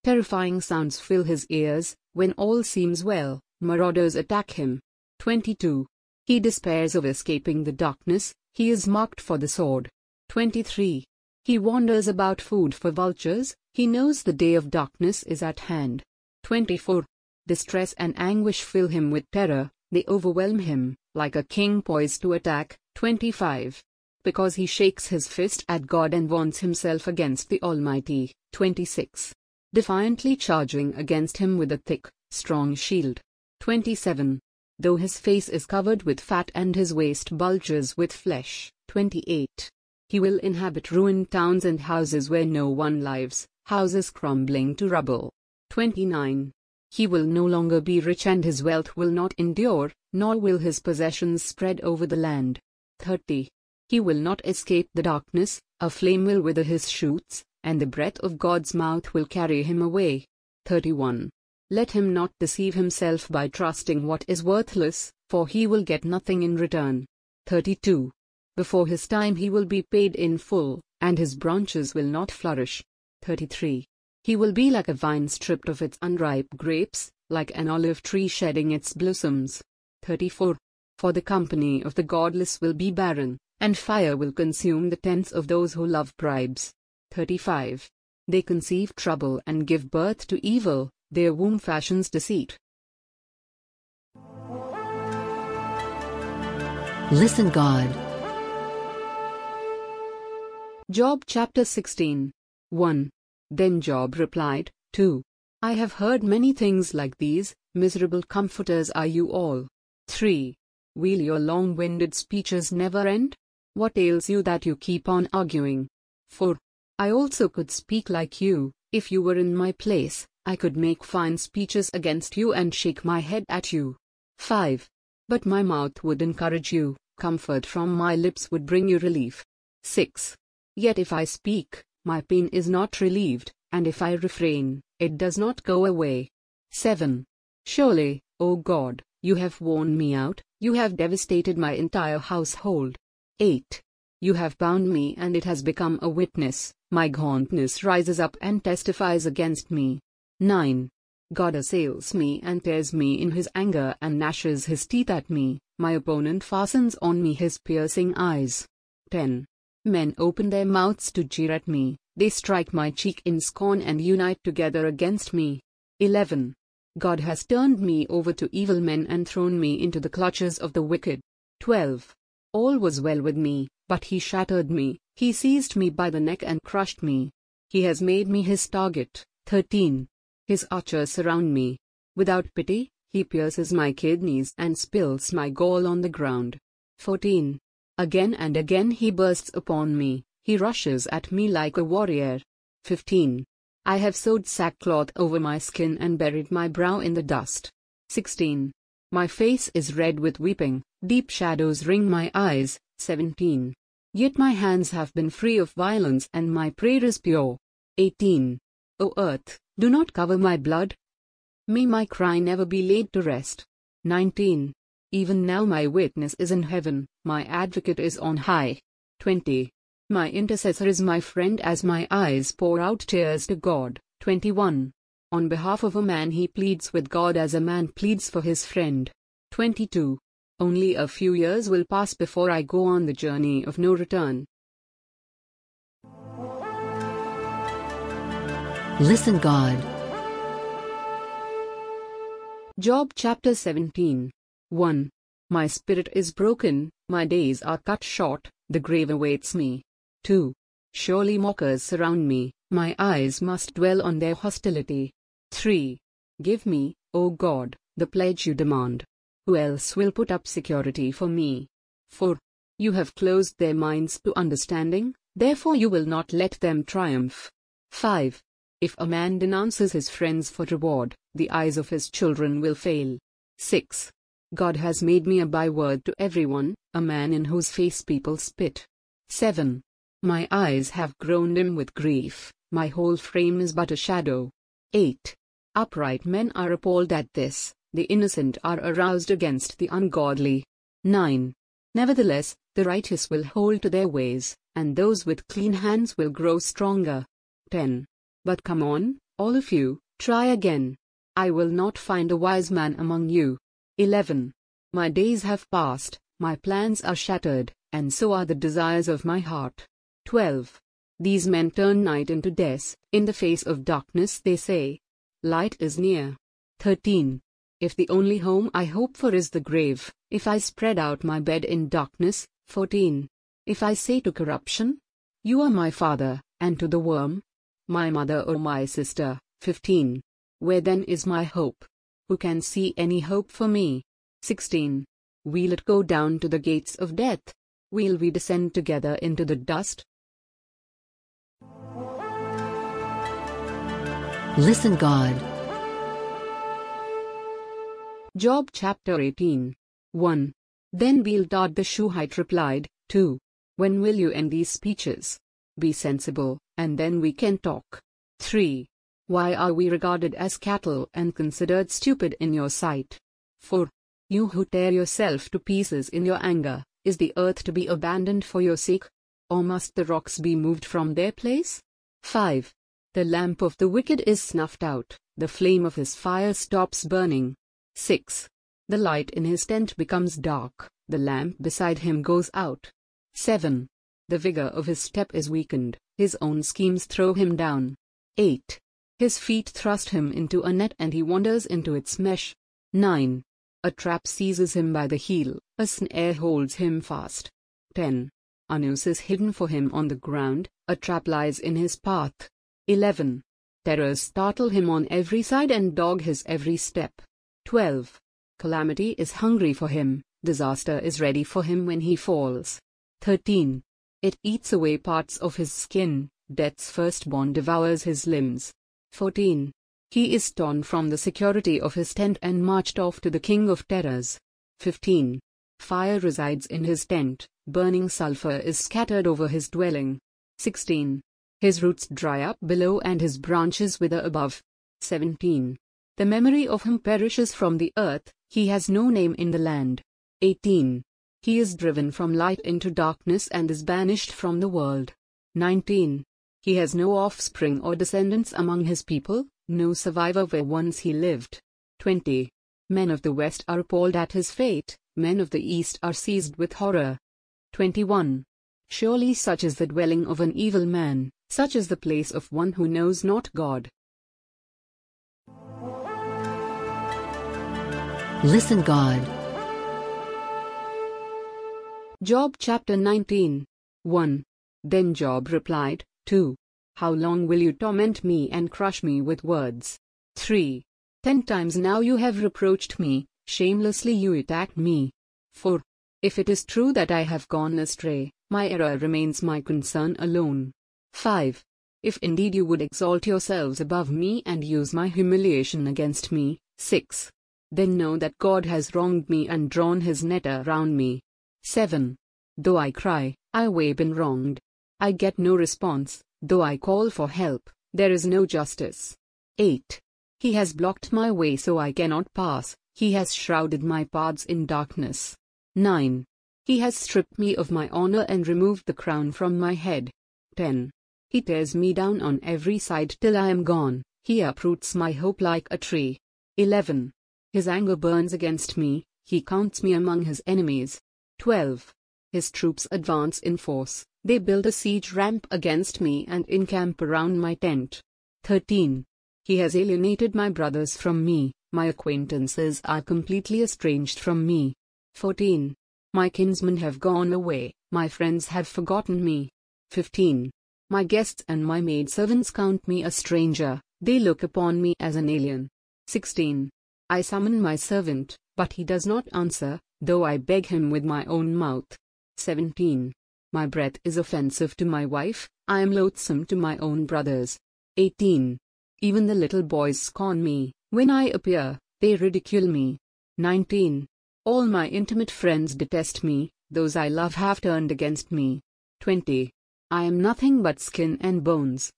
Terrifying sounds fill his ears, when all seems well, marauders attack him. 22. He despairs of escaping the darkness, he is marked for the sword. 23. He wanders about food for vultures, he knows the day of darkness is at hand. 24. Distress and anguish fill him with terror, they overwhelm him, like a king poised to attack. 25. because he shakes his fist at God and warns himself against the Almighty. 26. Defiantly charging against him with a thick, strong shield. 27. Though his face is covered with fat and his waist bulges with flesh. 28. He will inhabit ruined towns and houses where no one lives, houses crumbling to rubble. 29. He will no longer be rich and his wealth will not endure, nor will his possessions spread over the land. 30. He will not escape the darkness, a flame will wither his shoots, and the breath of God's mouth will carry him away. 31. Let him not deceive himself by trusting what is worthless, for he will get nothing in return. 32. Before his time he will be paid in full, and his branches will not flourish. 33. He will be like a vine stripped of its unripe grapes, like an olive tree shedding its blossoms. 34. For the company of the godless will be barren, and fire will consume the tents of those who love bribes. 35. They conceive trouble and give birth to evil, their womb fashions deceit.
Listen God.
Job chapter 16. 1. Then Job replied, 2. I have heard many things like these, miserable comforters are you all. 3. Will your long winded speeches never end? What ails you that you keep on arguing? 4. I also could speak like you, if you were in my place, I could make fine speeches against you and shake my head at you. 5. But my mouth would encourage you, comfort from my lips would bring you relief. 6. Yet if I speak, my pain is not relieved, and if I refrain, it does not go away. 7. Surely, O God, you have worn me out, you have devastated my entire household. 8. You have bound me and it has become a witness, my gauntness rises up and testifies against me. 9. God assails me and tears me in his anger and gnashes his teeth at me, my opponent fastens on me his piercing eyes. 10. Men open their mouths to jeer at me, they strike my cheek in scorn and unite together against me. 11. God has turned me over to evil men and thrown me into the clutches of the wicked. 12. All was well with me, but he shattered me, he seized me by the neck and crushed me. He has made me his target. 13. His archers surround me. Without pity, he pierces my kidneys and spills my gall on the ground. 14. Again and again he bursts upon me, he rushes at me like a warrior. 15. I have sewed sackcloth over my skin and buried my brow in the dust. 16. My face is red with weeping, deep shadows ring my eyes. 17. Yet my hands have been free of violence and my prayer is pure. 18. O earth, do not cover my blood. May my cry never be laid to rest. 19. Even now my witness is in heaven, my advocate is on high. 20. My intercessor is my friend as my eyes pour out tears to God. 21. On behalf of a man he pleads with God as a man pleads for his friend. 22. Only a few years will pass before I go on the journey of no return.
Listen God.
Job chapter 17. 1. My spirit is broken, my days are cut short, the grave awaits me. 2. Surely mockers surround me, my eyes must dwell on their hostility. 3. Give me, O God, the pledge you demand. Who else will put up security for me? 4. You have closed their minds to understanding, therefore you will not let them triumph. 5. If a man denounces his friends for reward, the eyes of his children will fail. 6. God has made me a byword to everyone, a man in whose face people spit. 7. My eyes have grown dim with grief, my whole frame is but a shadow. 8. Upright men are appalled at this, the innocent are aroused against the ungodly. 9. Nevertheless, the righteous will hold to their ways, and those with clean hands will grow stronger. 10. But come on, all of you, try again. I will not find a wise man among you. 11. My days have passed, my plans are shattered, and so are the desires of my heart. 12. These men turn night into death, in the face of darkness they say, Light is near. 13. If the only home I hope for is the grave, if I spread out my bed in darkness. 14. If I say to corruption, You are my father, and to the worm, My mother or my sister, 15. Where then is my hope? Who can see any hope for me? 16. Will it go down to the gates of death? Will we descend together into the dust?
Listen God.
Job chapter 18. 1. Then Bildad the Shuhite replied, 2. When will you end these speeches? Be sensible, and then we can talk. 3. Why are we regarded as cattle and considered stupid in your sight? 4. You who tear yourself to pieces in your anger, is the earth to be abandoned for your sake? Or must the rocks be moved from their place? 5. The lamp of the wicked is snuffed out, the flame of his fire stops burning. 6. The light in his tent becomes dark, the lamp beside him goes out. 7. The vigor of his step is weakened, his own schemes throw him down. 8. His feet thrust him into a net and he wanders into its mesh. 9. A trap seizes him by the heel, a snare holds him fast. 10. A noose is hidden for him on the ground, a trap lies in his path. 11. Terrors startle him on every side and dog his every step. 12. Calamity is hungry for him, disaster is ready for him when he falls. 13. It eats away parts of his skin, death's firstborn devours his limbs. 14. He is torn from the security of his tent and marched off to the king of terrors. 15. Fire resides in his tent, burning sulfur is scattered over his dwelling. 16. His roots dry up below and his branches wither above. 17. The memory of him perishes from the earth, he has no name in the land. 18. He is driven from light into darkness and is banished from the world. 19. He has no offspring or descendants among his people, no survivor where once he lived. 20. Men of the West are appalled at his fate, men of the East are seized with horror. 21. Surely such is the dwelling of an evil man, such is the place of one who knows not God.
Listen God.
Job chapter 19. 1. Then Job replied, 2. How long will you torment me and crush me with words? 3. Ten times now you have reproached me, shamelessly you attacked me. 4. If it is true that I have gone astray, my error remains my concern alone. 5. If indeed you would exalt yourselves above me and use my humiliation against me. 6. Then know that God has wronged me and drawn his net around me. 7. Though I cry, I weep been wronged. I get no response, though I call for help, there is no justice. 8. He has blocked my way so I cannot pass, he has shrouded my paths in darkness. 9. He has stripped me of my honor and removed the crown from my head. 10. He tears me down on every side till I am gone, he uproots my hope like a tree. 11. His anger burns against me, he counts me among his enemies. 12. His troops advance in force, they build a siege ramp against me and encamp around my tent. 13. He has alienated my brothers from me, my acquaintances are completely estranged from me. 14. My kinsmen have gone away, my friends have forgotten me. 15. My guests and my maidservants count me a stranger, they look upon me as an alien. 16. I summon my servant, but he does not answer, though I beg him with my own mouth. 17. My breath is offensive to my wife, I am loathsome to my own brothers. 18. Even the little boys scorn me, when I appear, they ridicule me. 19. All my intimate friends detest me, those I love have turned against me. 20. I am nothing but skin and bones.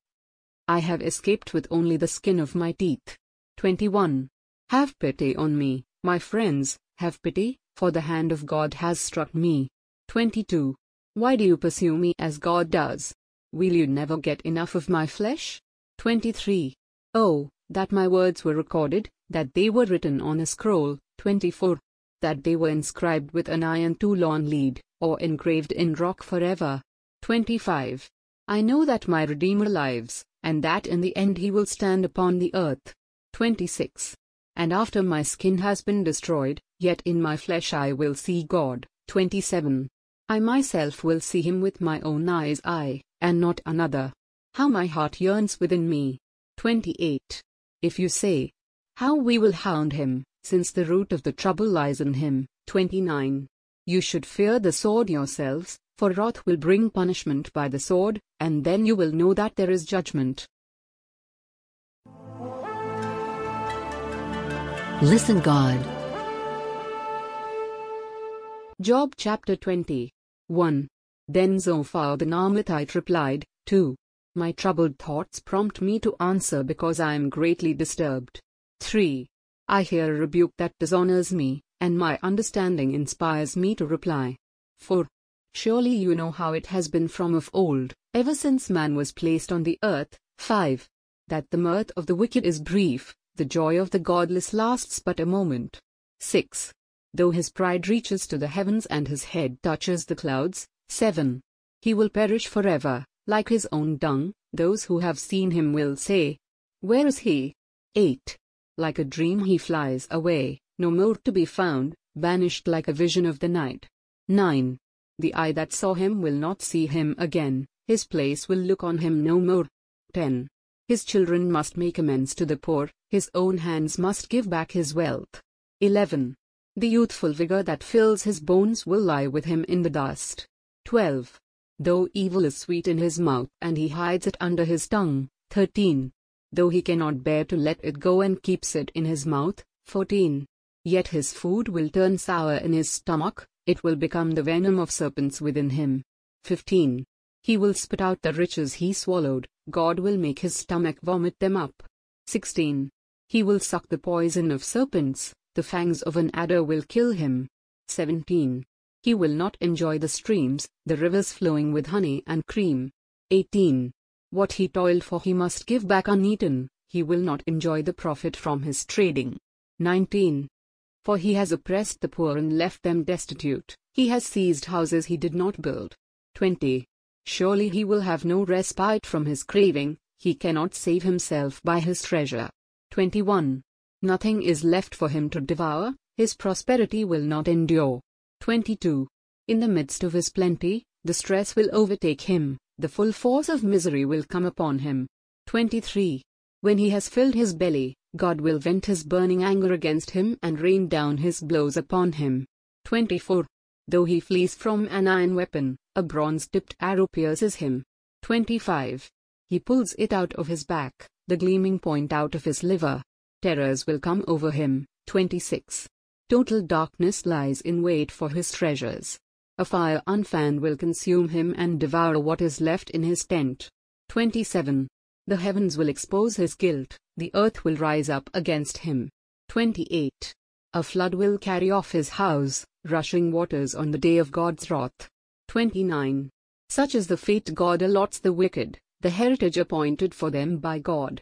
I have escaped with only the skin of my teeth. 21. Have pity on me, my friends, have pity, for the hand of God has struck me. 22. Why do you pursue me as God does? Will you never get enough of my flesh? 23. Oh, that my words were recorded, that they were written on a scroll. 24. That they were inscribed with an iron tool-on lead, or engraved in rock forever. 25. I know that my Redeemer lives, and that in the end he will stand upon the earth. 26. And after my skin has been destroyed, yet in my flesh I will see God. 27. I myself will see him with my own eyes, I, and not another. How my heart yearns within me. 28. If you say, How we will hound him, since the root of the trouble lies in him. 29. You should fear the sword yourselves, for wrath will bring punishment by the sword, and then you will know that there is judgment.
Listen God.
Job chapter 20. 1. Then Zophar the Naamathite replied, 2. My troubled thoughts prompt me to answer because I am greatly disturbed. 3. I hear a rebuke that dishonors me, and my understanding inspires me to reply. 4. Surely you know how it has been from of old, ever since man was placed on the earth. 5. That the mirth of the wicked is brief, the joy of the godless lasts but a moment. 6. Though his pride reaches to the heavens and his head touches the clouds. 7. He will perish forever, like his own dung, those who have seen him will say, Where is he? 8. Like a dream he flies away, no more to be found, banished like a vision of the night. 9. The eye that saw him will not see him again, his place will look on him no more. 10. His children must make amends to the poor, his own hands must give back his wealth. 11. The youthful vigor that fills his bones will lie with him in the dust. 12. Though evil is sweet in his mouth and he hides it under his tongue. 13. Though he cannot bear to let it go and keeps it in his mouth. 14. Yet his food will turn sour in his stomach, it will become the venom of serpents within him. 15. He will spit out the riches he swallowed, God will make his stomach vomit them up. 16. He will suck the poison of serpents, the fangs of an adder will kill him. 17. He will not enjoy the streams, the rivers flowing with honey and cream. 18. What he toiled for he must give back uneaten, he will not enjoy the profit from his trading. 19. For he has oppressed the poor and left them destitute, he has seized houses he did not build. 20. Surely he will have no respite from his craving, he cannot save himself by his treasure. 21. Nothing is left for him to devour, his prosperity will not endure. 22. In the midst of his plenty, distress will overtake him, the full force of misery will come upon him. 23. When he has filled his belly, God will vent his burning anger against him and rain down his blows upon him. 24. Though he flees from an iron weapon, a bronze-tipped arrow pierces him. 25. He pulls it out of his back, the gleaming point out of his liver. Terrors will come over him. 26. Total darkness lies in wait for his treasures. A fire unfanned will consume him and devour what is left in his tent. 27. The heavens will expose his guilt, the earth will rise up against him. 28. A flood will carry off his house, rushing waters on the day of God's wrath. 29. Such is the fate God allots the wicked, the heritage appointed for them by God.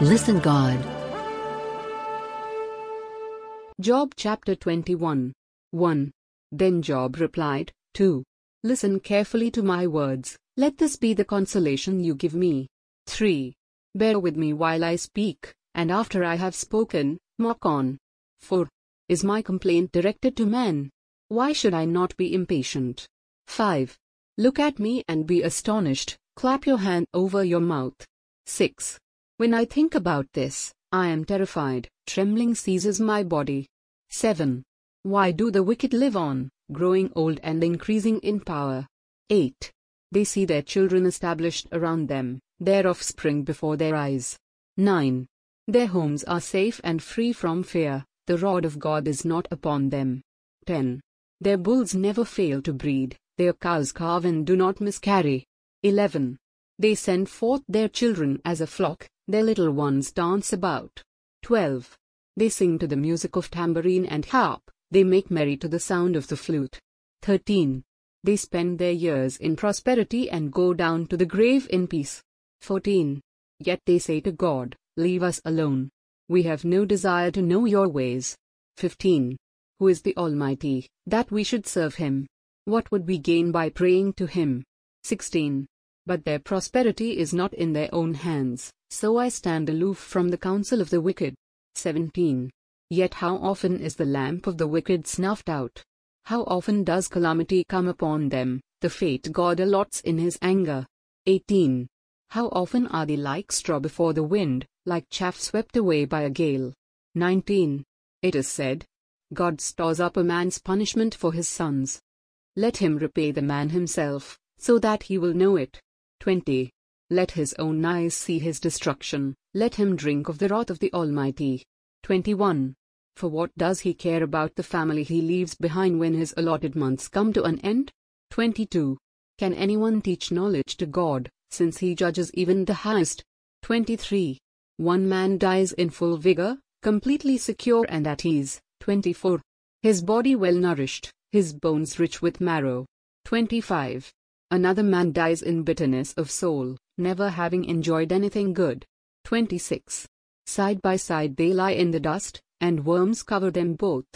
Listen God.
Job chapter 21. 1. Then Job replied, 2. Listen carefully to my words, let this be the consolation you give me. 3. Bear with me while I speak, and after I have spoken, mock on. 4. Is my complaint directed to man? Why should I not be impatient? 5. Look at me and be astonished, clap your hand over your mouth. 6. When I think about this, I am terrified, trembling seizes my body. 7. Why do the wicked live on, growing old and increasing in power? 8. They see their children established around them, their offspring before their eyes. 9. Their homes are safe and free from fear, the rod of God is not upon them. 10. Their bulls never fail to breed, their cows calve and do not miscarry. 11. They send forth their children as a flock, their little ones dance about. 12. They sing to the music of tambourine and harp, they make merry to the sound of the flute. 13. They spend their years in prosperity and go down to the grave in peace. 14. Yet they say to God, Leave us alone. We have no desire to know your ways. 15. Who is the Almighty, that we should serve him? What would we gain by praying to him? 16. But their prosperity is not in their own hands, so I stand aloof from the counsel of the wicked. 17. Yet how often is the lamp of the wicked snuffed out? How often does calamity come upon them, the fate God allots in his anger? 18. How often are they like straw before the wind, like chaff swept away by a gale? 19. It is said, God stores up a man's punishment for his sons. Let him repay the man himself, so that he will know it. 20. Let his own eyes see his destruction, let him drink of the wrath of the Almighty. 21. For what does he care about the family he leaves behind when his allotted months come to an end? 22. Can anyone teach knowledge to God, since he judges even the highest? 23. One man dies in full vigor, completely secure and at ease. 24. His body well nourished, his bones rich with marrow. 25. Another man dies in bitterness of soul, never having enjoyed anything good. 26. Side by side they lie in the dust, and worms cover them both.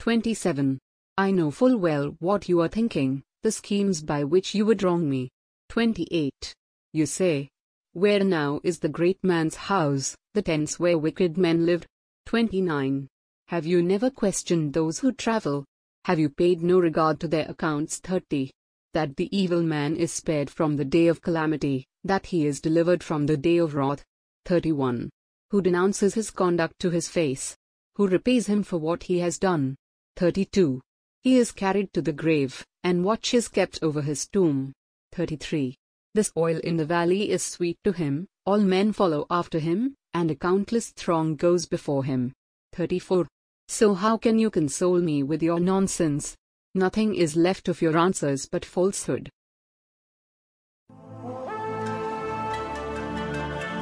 27. I know full well what you are thinking, the schemes by which you would wrong me. 28. You say, Where now is the great man's house, the tents where wicked men lived? 29. Have you never questioned those who travel? Have you paid no regard to their accounts? 30. That the evil man is spared from the day of calamity, that he is delivered from the day of wrath. 31. Who denounces his conduct to his face? Who repays him for what he has done? 32. He is carried to the grave, and watch is kept over his tomb. 33. This oil in the valley is sweet to him, all men follow after him, and a countless throng goes before him. 34. So how can you console me with your nonsense? Nothing is left of your answers but falsehood.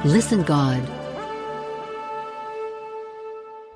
Listen God.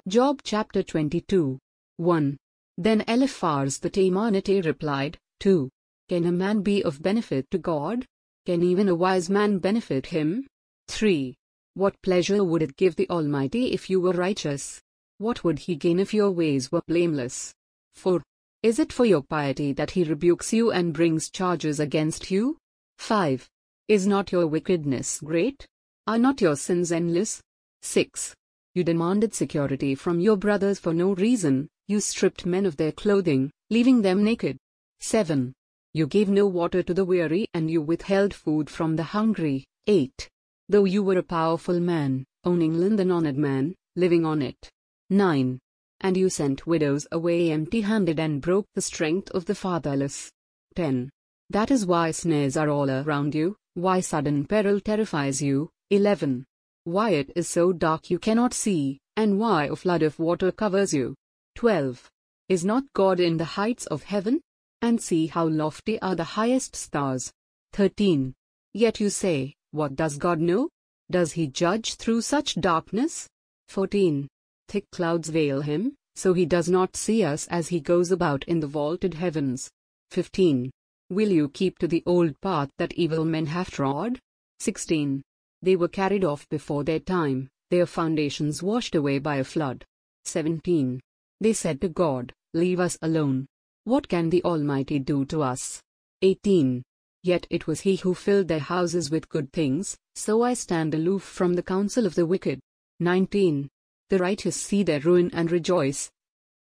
Job chapter 22. 1. Then Eliphaz the Temanite replied, 2. Can a man be of benefit to God? Can even a wise man benefit him? 3. What pleasure would it give the Almighty if you were righteous? What would he gain if your ways were blameless? 4. Is it for your piety that he rebukes you and brings charges against you? 5. Is not your wickedness great? Are not your sins endless? 6. You demanded security from your brothers for no reason, you stripped men of their clothing, leaving them naked. 7. You gave no water to the weary and you withheld food from the hungry. 8. Though you were a powerful man, owning land and honored man, living on it. 9. And you sent widows away empty handed and broke the strength of the fatherless. 10. That is why snares are all around you, why sudden peril terrifies you. 11. Why it is so dark you cannot see, and why a flood of water covers you. 12. Is not God in the heights of heaven? And see how lofty are the highest stars. 13. Yet you say, What does God know? Does he judge through such darkness? 14. Thick clouds veil him, so he does not see us as he goes about in the vaulted heavens. 15. Will you keep to the old path that evil men have trod? 16. They were carried off before their time, their foundations washed away by a flood. 17. They said to God, Leave us alone. What can the Almighty do to us? 18. Yet it was He who filled their houses with good things, so I stand aloof from the counsel of the wicked. 19. The righteous see their ruin and rejoice.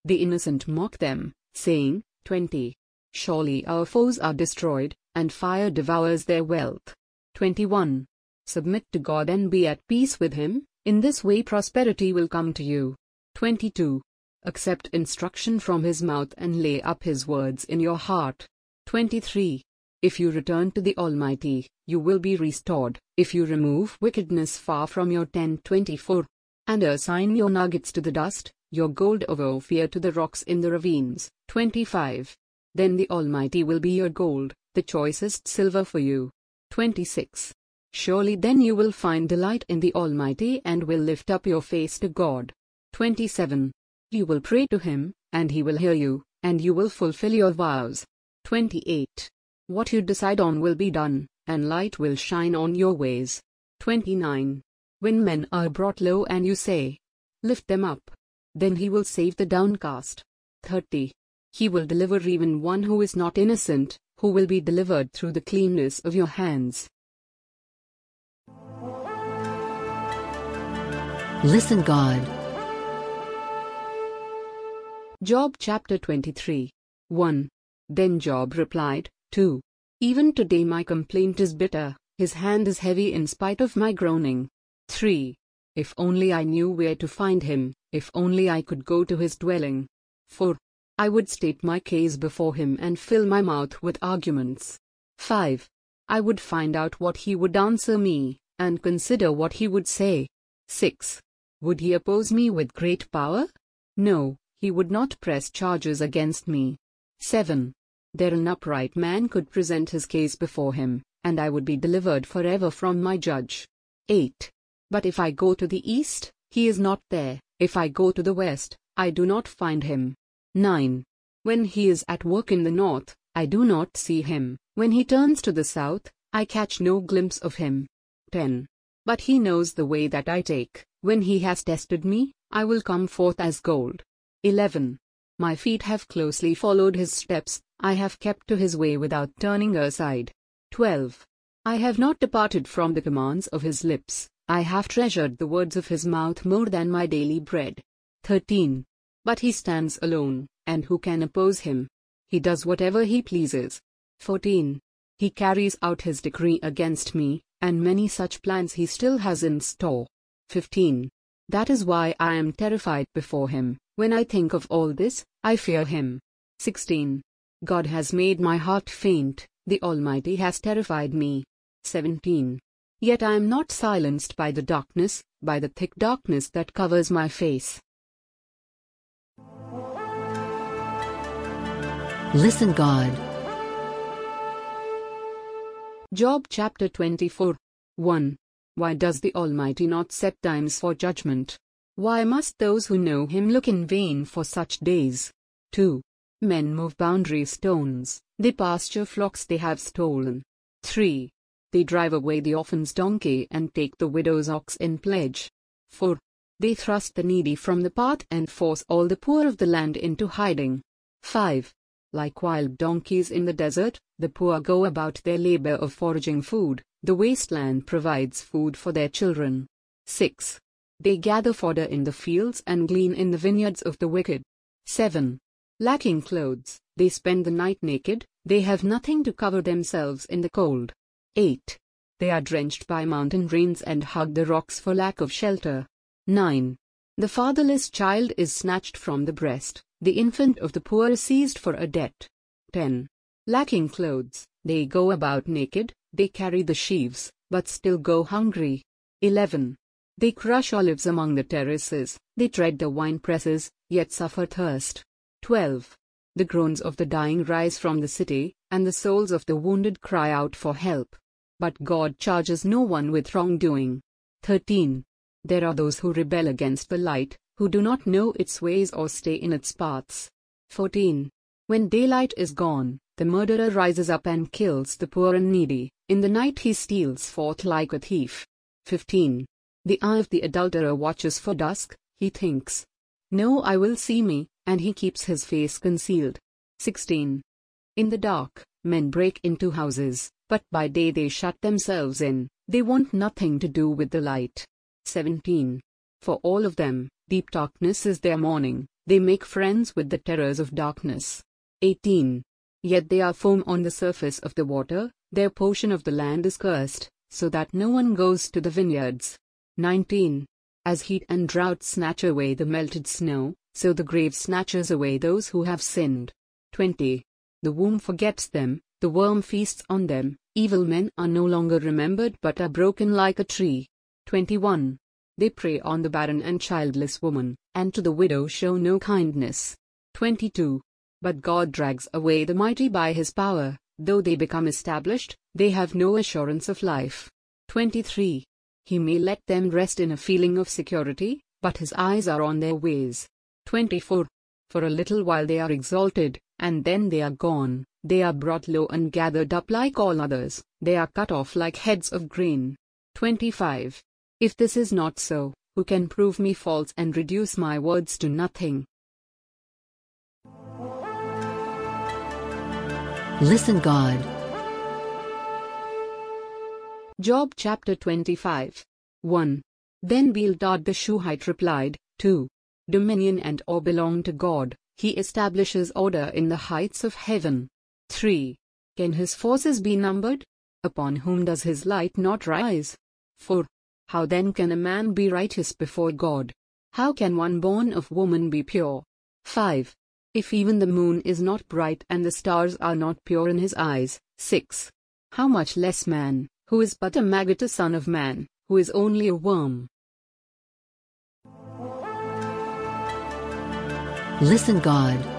The innocent mock them, saying, 20. Surely our foes are destroyed, and fire devours their wealth. 21. Submit to God and be at peace with Him, in this way prosperity will come to you. 22. Accept instruction from His mouth and lay up His words in your heart. 23. If you return to the Almighty, you will be restored, if you remove wickedness far from your tent. 24 and assign your nuggets to the dust, your gold of Ophir to the rocks in the ravines. 25. Then the Almighty will be your gold, the choicest silver for you. 26. Surely then you will find delight in the Almighty and will lift up your face to God. 27. You will pray to Him, and He will hear you, and you will fulfill your vows. 28. What you decide on will be done, and light will shine on your ways. 29. When men are brought low and you say, Lift them up, then he will save the downcast. 30. He will deliver even one who is not innocent, who will be delivered through the cleanness of your hands.
Listen God.
Job chapter 23. 1. Then Job replied, 2. Even today my complaint is bitter, his hand is heavy in spite of my groaning. 3. If only I knew where to find him, if only I could go to his dwelling. 4. I would state my case before him and fill my mouth with arguments. 5. I would find out what he would answer me, and consider what he would say. 6. Would he oppose me with great power? No, he would not press charges against me. 7. There an upright man could present his case before him, and I would be delivered forever from my judge. 8. But if I go to the east, he is not there, if I go to the west, I do not find him. 9. When he is at work in the north, I do not see him, when he turns to the south, I catch no glimpse of him. 10. But he knows the way that I take, when he has tested me, I will come forth as gold. 11. My feet have closely followed his steps, I have kept to his way without turning aside. 12. I have not departed from the commands of his lips, I have treasured the words of his mouth more than my daily bread. 13. But he stands alone, and who can oppose him? He does whatever he pleases. 14. He carries out his decree against me, and many such plans he still has in store. 15. That is why I am terrified before him. When I think of all this, I fear him. 16. God has made my heart faint, the Almighty has terrified me. 17. Yet I am not silenced by the darkness, by the thick darkness that covers my face.
Listen God.
Job chapter 24. 1. Why does the Almighty not set times for judgment? Why must those who know him look in vain for such days? 2. Men move boundary stones, they pasture flocks they have stolen. 3. They drive away the orphan's donkey and take the widow's ox in pledge. 4. They thrust the needy from the path and force all the poor of the land into hiding. 5. Like wild donkeys in the desert, the poor go about their labor of foraging food, the wasteland provides food for their children. 6. They gather fodder in the fields and glean in the vineyards of the wicked. 7. Lacking clothes, they spend the night naked, they have nothing to cover themselves in the cold. 8. They are drenched by mountain rains and hug the rocks for lack of shelter. 9. The fatherless child is snatched from the breast, the infant of the poor is seized for a debt. 10. Lacking clothes, they go about naked, they carry the sheaves, but still go hungry. 11. They crush olives among the terraces, they tread the wine presses, yet suffer thirst. 12. The groans of the dying rise from the city, and the souls of the wounded cry out for help. But God charges no one with wrongdoing. 13. There are those who rebel against the light, who do not know its ways or stay in its paths. 14. When daylight is gone, the murderer rises up and kills the poor and needy, in the night he steals forth like a thief. 15. The eye of the adulterer watches for dusk, he thinks, No eye will see me, and he keeps his face concealed. 16. In the dark, men break into houses, but by day they shut themselves in, they want nothing to do with the light. 17. For all of them, deep darkness is their morning, they make friends with the terrors of darkness. 18. Yet they are foam on the surface of the water, their portion of the land is cursed, so that no one goes to the vineyards. 19. As heat and drought snatch away the melted snow, so the grave snatches away those who have sinned. 20. The womb forgets them, the worm feasts on them, evil men are no longer remembered but are broken like a tree. 21. They prey on the barren and childless woman, and to the widow show no kindness. 22. But God drags away the mighty by his power, though they become established, they have no assurance of life. 23. He may let them rest in a feeling of security, but his eyes are on their ways. 24. For a little while they are exalted, and then they are gone, they are brought low and gathered up like all others, they are cut off like heads of grain. 25. If this is not so, who can prove me false and reduce my words to nothing?
Listen God.
Job chapter 25. 1. Then Bildad the Shuhite replied, 2. Dominion and awe belong to God, He establishes order in the heights of heaven. 3. Can his forces be numbered? Upon whom does his light not rise? 4. How then can a man be righteous before God? How can one born of woman be pure? 5. If even the moon is not bright and the stars are not pure in his eyes. 6. How much less man, who is but a maggot a son of man, who is only a worm.
Listen God.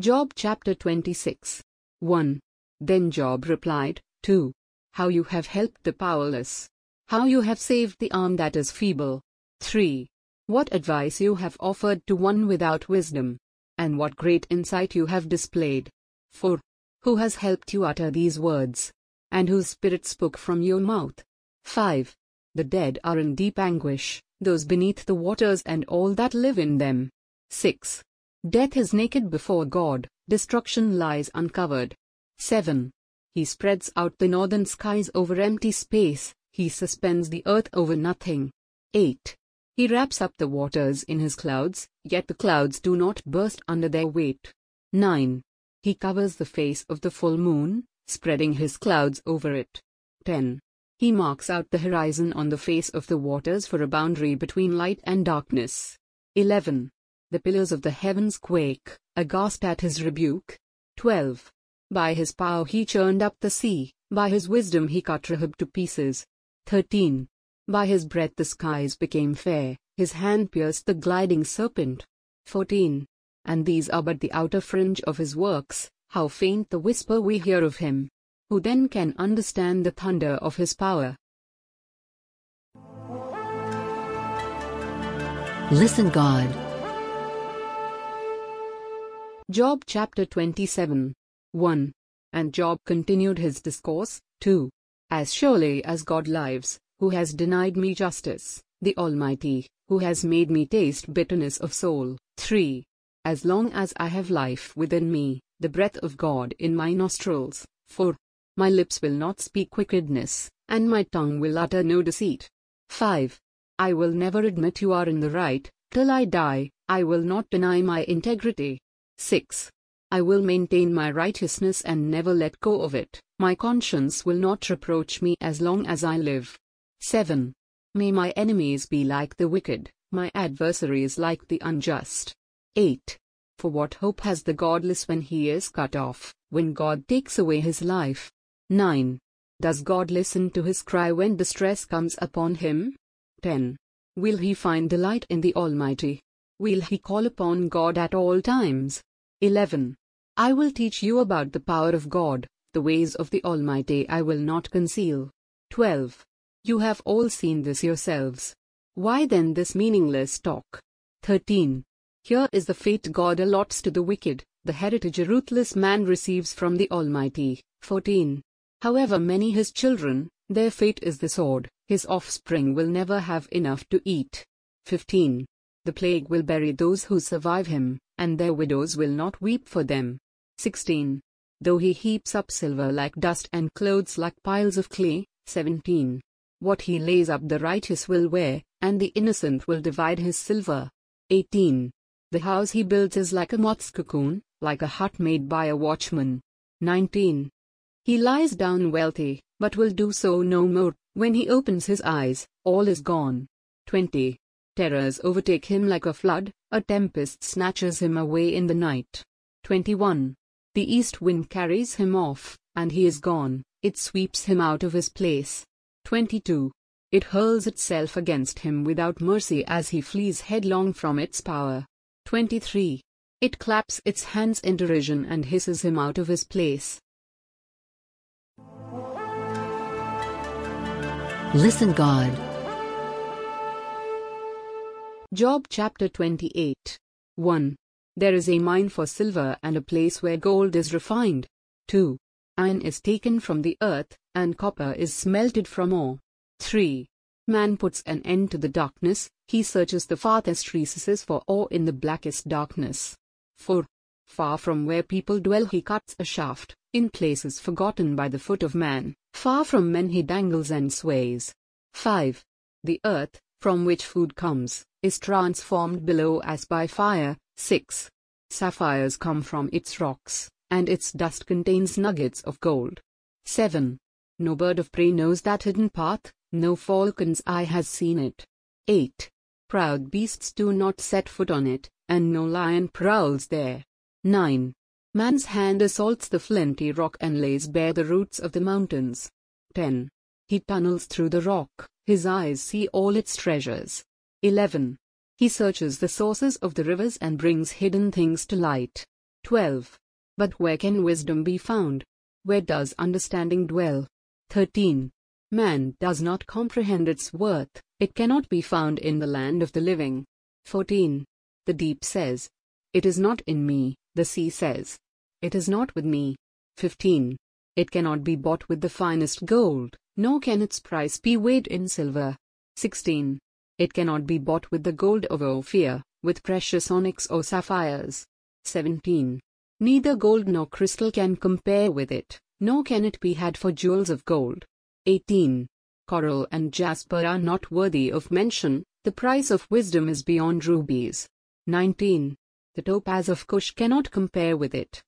Job chapter 26. 1. Then Job replied, 2. How you have helped the powerless. How you have saved the arm that is feeble. 3. What advice you have offered to one without wisdom. And what great insight you have displayed. 4. Who has helped you utter these words? And whose spirit spoke from your mouth? 5. The dead are in deep anguish those beneath the waters and all that live in them. 6. Death is naked before God, destruction lies uncovered. 7. He spreads out the northern skies over empty space, he suspends the earth over nothing. 8. He wraps up the waters in his clouds, yet the clouds do not burst under their weight. 9. He covers the face of the full moon, spreading his clouds over it. 10. He marks out the horizon on the face of the waters for a boundary between light and darkness. 11. The pillars of the heavens quake, aghast at his rebuke. 12. By his power he churned up the sea, by his wisdom he cut Rahab to pieces. 13. By his breath the skies became fair, his hand pierced the gliding serpent. 14. And these are but the outer fringe of his works, how faint the whisper we hear of him who then can understand the thunder of his power.
Listen God.
Job chapter 27. 1. And Job continued his discourse, 2. As surely as God lives, who has denied me justice, the Almighty, who has made me taste bitterness of soul. 3. As long as I have life within me, the breath of God in my nostrils. 4. My lips will not speak wickedness, and my tongue will utter no deceit. 5. I will never admit you are in the right, till I die, I will not deny my integrity. 6. I will maintain my righteousness and never let go of it, my conscience will not reproach me as long as I live. 7. May my enemies be like the wicked, my adversaries like the unjust. 8. For what hope has the godless when he is cut off, when God takes away his life? 9. Does God listen to his cry when distress comes upon him? 10. Will he find delight in the Almighty? Will he call upon God at all times? 11. I will teach you about the power of God, the ways of the Almighty I will not conceal. 12. You have all seen this yourselves. Why then this meaningless talk? 13. Here is the fate God allots to the wicked, the heritage a ruthless man receives from the Almighty. 14. However many his children, their fate is the sword, his offspring will never have enough to eat. 15. The plague will bury those who survive him, and their widows will not weep for them. 16. Though he heaps up silver like dust and clothes like piles of clay. 17. What he lays up the righteous will wear, and the innocent will divide his silver. 18. The house he builds is like a moth's cocoon, like a hut made by a watchman. 19. He lies down wealthy, but will do so no more. When he opens his eyes, all is gone. 20. Terrors overtake him like a flood, a tempest snatches him away in the night. 21. The east wind carries him off, and he is gone, it sweeps him out of his place. 22. It hurls itself against him without mercy as he flees headlong from its power. 23. It claps its hands in derision and hisses him out of his place.
Listen God.
Job chapter 28. 1. There is a mine for silver and a place where gold is refined. 2. Iron is taken from the earth, and copper is smelted from ore. 3. Man puts an end to the darkness, he searches the farthest recesses for ore in the blackest darkness. 4. Far from where people dwell he cuts a shaft, in places forgotten by the foot of man, far from men he dangles and sways. 5. The earth, from which food comes, is transformed below as by fire. 6. Sapphires come from its rocks, and its dust contains nuggets of gold. 7. No bird of prey knows that hidden path, no falcon's eye has seen it. 8. Proud beasts do not set foot on it, and no lion prowls there. 9. Man's hand assaults the flinty rock and lays bare the roots of the mountains. 10. He tunnels through the rock, his eyes see all its treasures. 11. He searches the sources of the rivers and brings hidden things to light. 12. But where can wisdom be found? Where does understanding dwell? 13. Man does not comprehend its worth, it cannot be found in the land of the living. 14. The deep says, It is not in me, the sea says, It is not with me. 15. It cannot be bought with the finest gold, nor can its price be weighed in silver. 16. It cannot be bought with the gold of Ophir, with precious onyx or sapphires. 17. Neither gold nor crystal can compare with it, nor can it be had for jewels of gold. 18. Coral and jasper are not worthy of mention, the price of wisdom is beyond rubies. 19. The topaz of Cush cannot compare with it.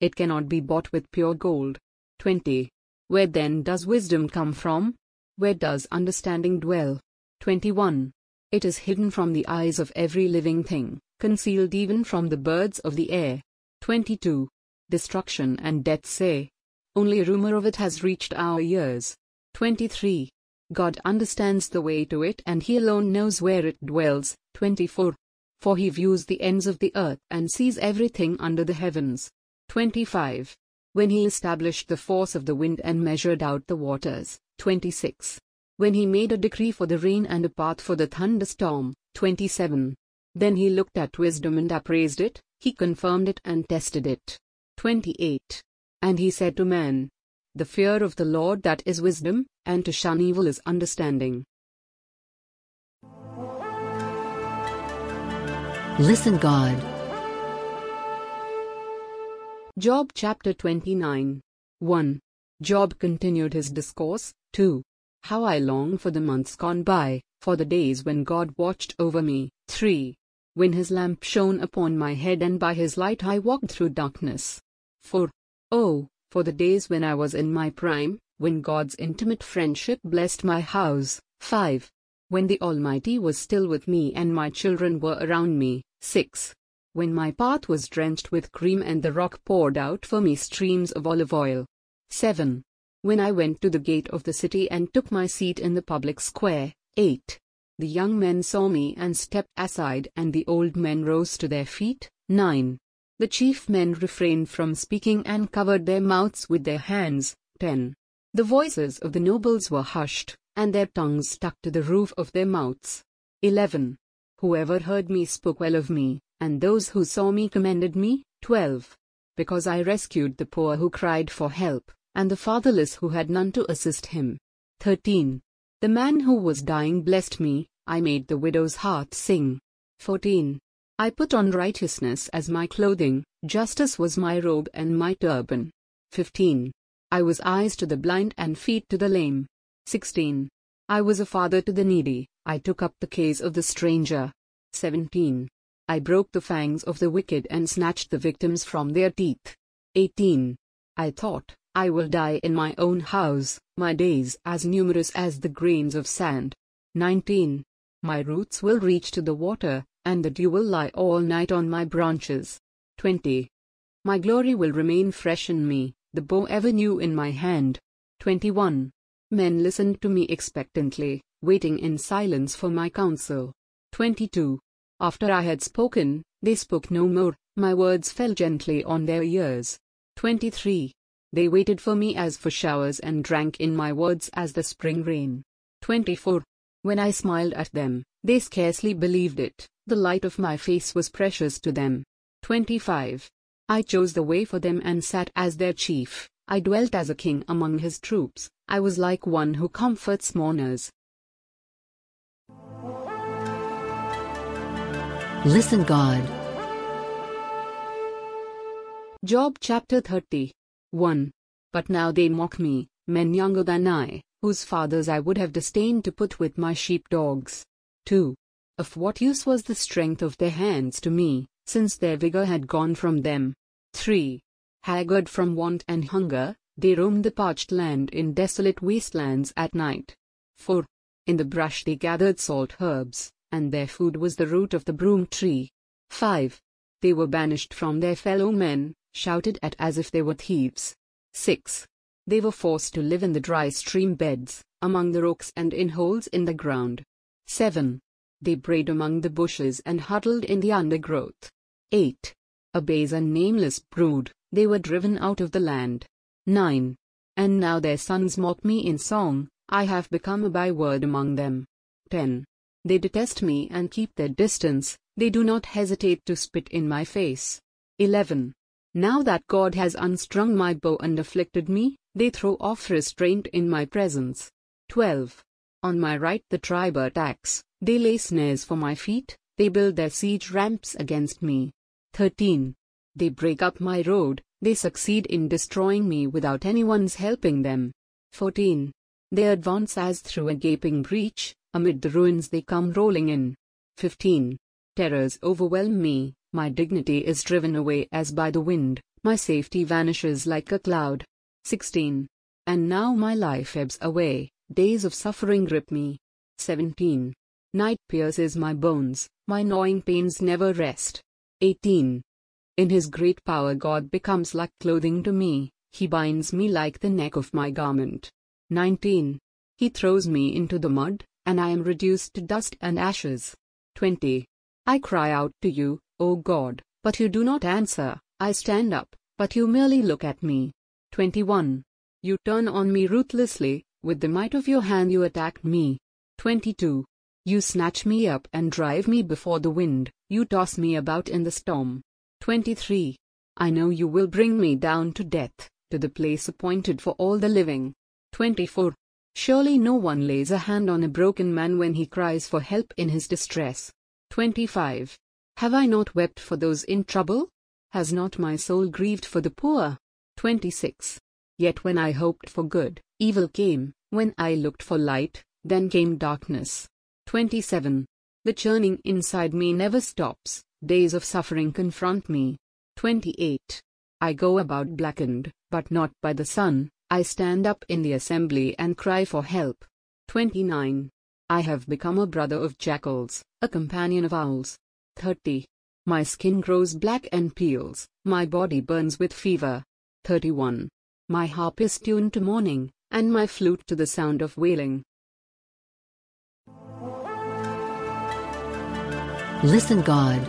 It cannot be bought with pure gold. 20. Where then does wisdom come from? Where does understanding dwell? 21. It is hidden from the eyes of every living thing, concealed even from the birds of the air. 22. Destruction and death say. Only rumor of it has reached our ears. 23. God understands the way to it and He alone knows where it dwells. 24. For He views the ends of the earth and sees everything under the heavens. 25. When He established the force of the wind and measured out the waters. 26. When He made a decree for the rain and a path for the thunderstorm. 27. Then He looked at wisdom and appraised it, he confirmed it and tested it. 28. And he said to man, The fear of the Lord that is wisdom, and to shun evil is understanding.
Listen God.
Job chapter 29. 1. Job continued his discourse. 2. How I long for the months gone by, for the days when God watched over me. 3 when his lamp shone upon my head and by his light I walked through darkness. For, oh, for the days when I was in my prime, when God's intimate friendship blessed my house. 5. When the Almighty was still with me and my children were around me. 6. When my path was drenched with cream and the rock poured out for me streams of olive oil. 7. When I went to the gate of the city and took my seat in the public square. 8. The young men saw me and stepped aside, and the old men rose to their feet. 9. The chief men refrained from speaking and covered their mouths with their hands. 10. The voices of the nobles were hushed, and their tongues stuck to the roof of their mouths. 11. Whoever heard me spoke well of me, and those who saw me commended me. 12. Because I rescued the poor who cried for help, and the fatherless who had none to assist him. 13. The man who was dying blessed me, I made the widow's heart sing. 14. I put on righteousness as my clothing, justice was my robe and my turban. 15. I was eyes to the blind and feet to the lame. 16. I was a father to the needy, I took up the case of the stranger. 17. I broke the fangs of the wicked and snatched the victims from their teeth. 18. I thought, I will die in my own house, my days as numerous as the grains of sand. 19. My roots will reach to the water, and the dew will lie all night on my branches. 20. My glory will remain fresh in me, the bow ever new in my hand. 21. Men listened to me expectantly, waiting in silence for my counsel. 22. After I had spoken, they spoke no more, my words fell gently on their ears. 23. They waited for me as for showers and drank in my words as the spring rain. 24. When I smiled at them, they scarcely believed it, the light of my face was precious to them. 25. I chose the way for them and sat as their chief, I dwelt as a king among his troops, I was like one who comforts mourners.
Listen God.
Job chapter 30. 1. But now they mock me, men younger than I, whose fathers I would have disdained to put with my sheep dogs. 2. Of what use was the strength of their hands to me, since their vigor had gone from them? 3. Haggard from want and hunger, they roamed the parched land in desolate wastelands at night. 4. In the brush they gathered salt herbs, and their food was the root of the broom tree. 5. They were banished from their fellow men, shouted at as if they were thieves. 6. They were forced to live in the dry stream beds, among the rocks and in holes in the ground. 7. They brayed among the bushes and huddled in the undergrowth. 8. A base and nameless brood, they were driven out of the land. 9. And now their sons mock me in song, I have become a byword among them. 10. They detest me and keep their distance, they do not hesitate to spit in my face. 11. Now that God has unstrung my bow and afflicted me, they throw off restraint in my presence. 12. On my right the tribe attacks, they lay snares for my feet, they build their siege ramps against me. 13. They break up my road, they succeed in destroying me without anyone's helping them. 14. They advance as through a gaping breach, amid the ruins they come rolling in. 15. Terrors overwhelm me, my dignity is driven away as by the wind, my safety vanishes like a cloud. 16. And now my life ebbs away, days of suffering grip me. 17. Night pierces my bones, my gnawing pains never rest. 18. In his great power God becomes like clothing to me, he binds me like the neck of my garment. 19. He throws me into the mud, and I am reduced to dust and ashes. 20. I cry out to you, O God, but you do not answer, I stand up, but you merely look at me. 21. You turn on me ruthlessly, with the might of your hand you attack me. 22. You snatch me up and drive me before the wind, you toss me about in the storm. 23. I know you will bring me down to death, to the place appointed for all the living. 24. Surely no one lays a hand on a broken man when he cries for help in his distress. 25. Have I not wept for those in trouble? Has not my soul grieved for the poor? 26. Yet when I hoped for good, evil came, when I looked for light, then came darkness. 27. The churning inside me never stops, days of suffering confront me. 28. I go about blackened, but not by the sun, I stand up in the assembly and cry for help. 29. I have become a brother of jackals, a companion of owls. 30. My skin grows black and peels, my body burns with fever. 31. My harp is tuned to mourning, and my flute to the sound of wailing.
Listen God.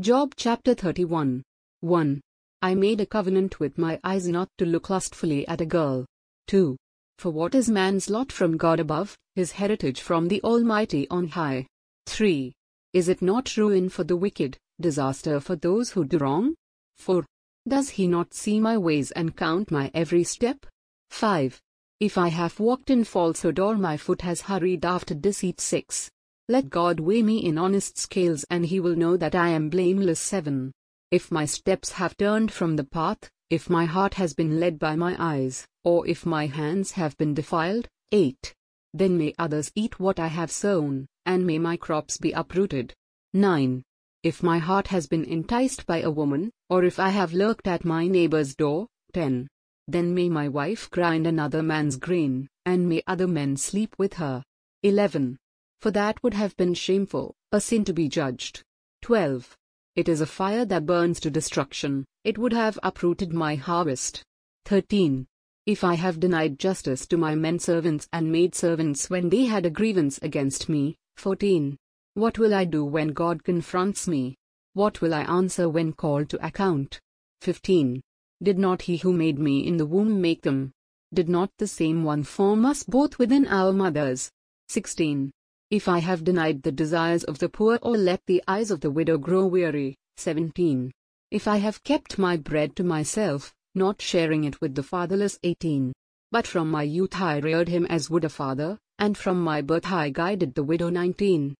Job chapter 31. 1. I made a covenant with my eyes not to look lustfully at a girl. 2. For what is man's lot from God above, his heritage from the Almighty on high? 3. Is it not ruin for the wicked, disaster for those who do wrong? 4. Does he not see my ways and count my every step? 5. If I have walked in falsehood or my foot has hurried after deceit 6. Let God weigh me in honest scales and he will know that I am blameless 7. If my steps have turned from the path, if my heart has been led by my eyes, or if my hands have been defiled, 8. Then may others eat what I have sown, and may my crops be uprooted. 9. If my heart has been enticed by a woman, or if I have lurked at my neighbor's door, 10. Then may my wife grind another man's grain, and may other men sleep with her. 11. For that would have been shameful, a sin to be judged. 12. It is a fire that burns to destruction, it would have uprooted my harvest. 13. If I have denied justice to my men servants and maid servants when they had a grievance against me. 14. What will I do when God confronts me? What will I answer when called to account? 15. Did not he who made me in the womb make them? Did not the same one form us both within our mothers? 16. If I have denied the desires of the poor or let the eyes of the widow grow weary. 17. If I have kept my bread to myself, not sharing it with the fatherless. 18. But from my youth I reared him as would a father, and from my birth I guided the widow. 19.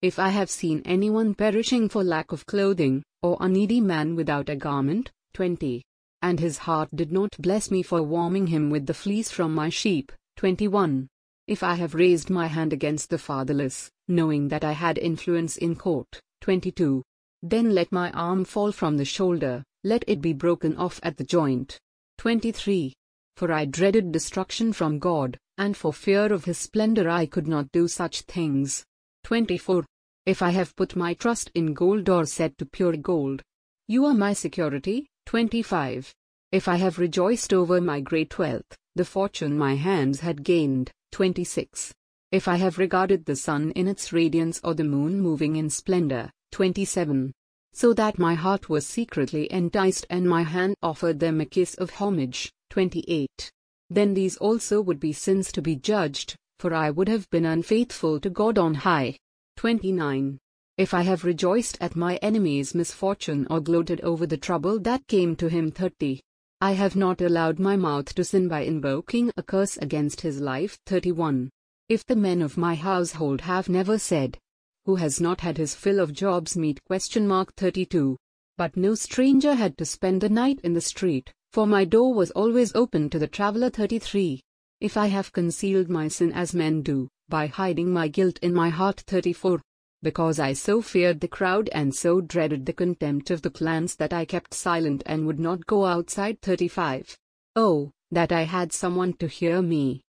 If I have seen anyone perishing for lack of clothing, or a needy man without a garment. 20 and his heart did not bless me for warming him with the fleece from my sheep. 21. If I have raised my hand against the fatherless, knowing that I had influence in court. 22. Then let my arm fall from the shoulder, let it be broken off at the joint. 23. For I dreaded destruction from God, and for fear of his splendor I could not do such things. 24. If I have put my trust in gold or set to pure gold, You are my security. 25. If I have rejoiced over my great wealth, the fortune my hands had gained. 26. If I have regarded the sun in its radiance or the moon moving in splendor. 27. So that my heart was secretly enticed and my hand offered them a kiss of homage. 28. Then these also would be sins to be judged, for I would have been unfaithful to God on high. 29. If I have rejoiced at my enemy's misfortune or gloated over the trouble that came to him 30. I have not allowed my mouth to sin by invoking a curse against his life 31. If the men of my household have never said, Who has not had his fill of Job's meat question mark 32. But no stranger had to spend the night in the street, for my door was always open to the traveler 33. If I have concealed my sin as men do, by hiding my guilt in my heart 34. Because I so feared the crowd and so dreaded the contempt of the clans that I kept silent and would not go outside 35. Oh, that I had someone to hear me.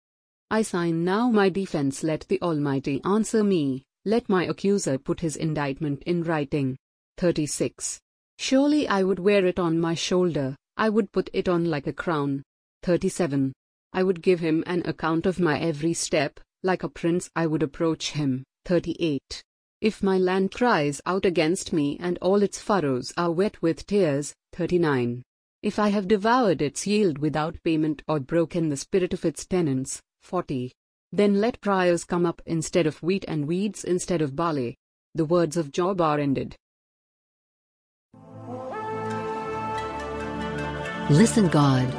I sign now my defense let the Almighty answer me, let my accuser put his indictment in writing. 36. Surely I would wear it on my shoulder, I would put it on like a crown. 37. I would give him an account of my every step, like a prince I would approach him. 38. If my land cries out against me and all its furrows are wet with tears. 39. If I have devoured its yield without payment or broken the spirit of its tenants. 40. Then let briars come up instead of wheat and weeds instead of barley. The words of Job are ended.
Listen God.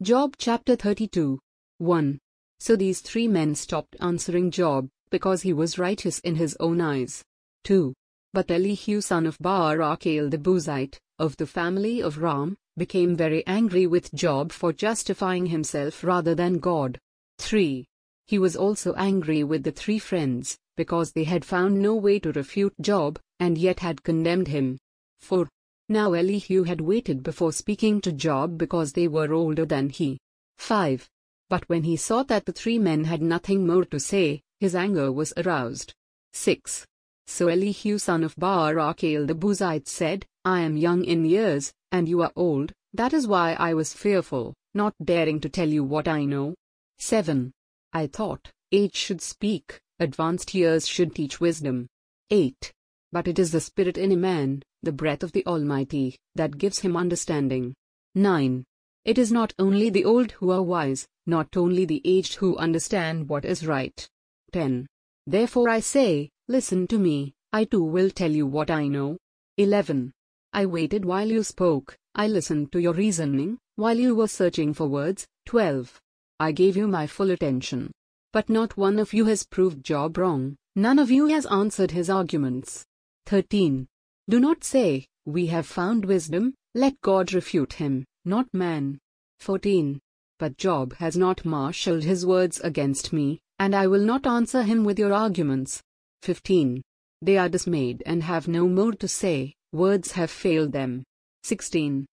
Job chapter 32. 1. So these three men stopped answering Job, because he was righteous in his own eyes. 2. But Elihu son of Barachel the Buzite, of the family of Ram, became very angry with Job for justifying himself rather than God. 3. He was also angry with the three friends, because they had found no way to refute Job, and yet had condemned him. 4. Now Elihu had waited before speaking to Job because they were older than he. 5. But when he saw that the three men had nothing more to say, his anger was aroused. 6. So Elihu son of Barachel the Buzite said, I am young in years, and you are old, that is why I was fearful, not daring to tell you what I know. 7. I thought, age should speak, advanced years should teach wisdom. 8. But it is the spirit in a man, the breath of the Almighty, that gives him understanding. 9. It is not only the old who are wise, not only the aged who understand what is right. 10. Therefore I say, listen to me, I too will tell you what I know. 11. I waited while you spoke, I listened to your reasoning, while you were searching for words. 12. I gave you my full attention. But not one of you has proved Job wrong, none of you has answered his arguments. 13. Do not say, We have found wisdom, let God refute him, not man. 14. But Job has not marshaled his words against me, and I will not answer him with your arguments. 15. They are dismayed and have no more to say, words have failed them. 16.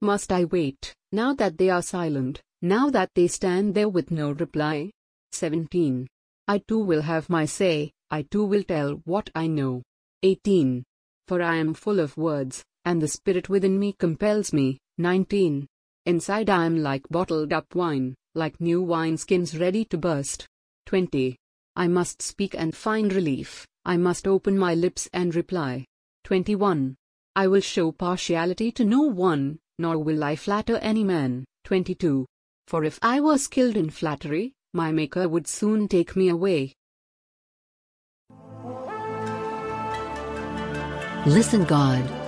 Must I wait, now that they are silent, now that they stand there with no reply? 17. I too will have my say, I too will tell what I know. 18 for I am full of words, and the spirit within me compels me. 19. Inside I am like bottled up wine, like new wineskins ready to burst. 20. I must speak and find relief, I must open my lips and reply. 21. I will show partiality to no one, nor will I flatter any man. 22. For if I were skilled in flattery, my Maker would soon take me away.
Listen God.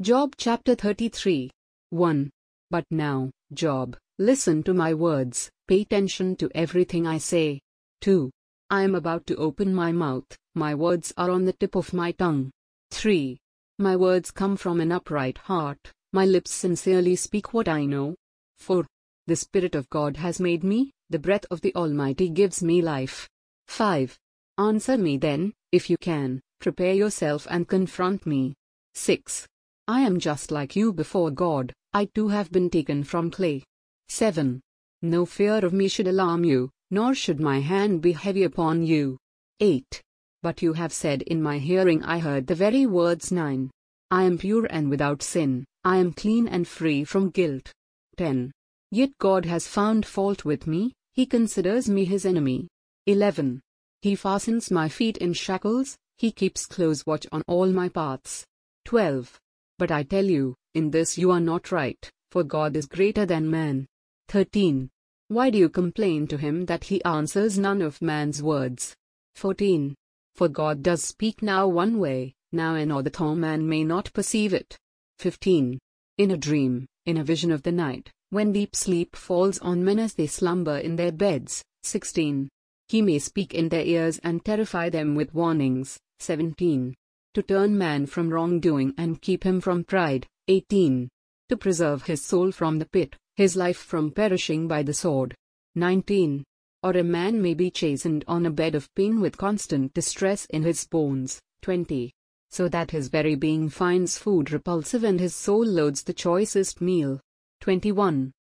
Job chapter 33. 1. But now, Job, listen to my words, pay attention to everything I say. 2. I am about to open my mouth, my words are on the tip of my tongue. 3. My words come from an upright heart, my lips sincerely speak what I know. 4. The Spirit of God has made me, the breath of the Almighty gives me life. 5. Answer me then, if you can, prepare yourself and confront me. 6. I am just like you before God, I too have been taken from clay. 7. No fear of me should alarm you, nor should my hand be heavy upon you. 8. But you have said in my hearing I heard the very words 9. I am pure and without sin, I am clean and free from guilt. 10. Yet God has found fault with me, he considers me his enemy. 11. He fastens my feet in shackles, he keeps close watch on all my paths. 12. But I tell you, in this you are not right, for God is greater than man. 13. Why do you complain to him that he answers none of man's words? 14. For God does speak now one way, now another though man may not perceive it. 15. In a dream, in a vision of the night, when deep sleep falls on men as they slumber in their beds. 16. He may speak in their ears and terrify them with warnings. 17. To turn man from wrongdoing and keep him from pride. 18. To preserve his soul from the pit, his life from perishing by the sword. 19. Or a man may be chastened on a bed of pain with constant distress in his bones. 20. So that his very being finds food repulsive and his soul loads the choicest meal. 21.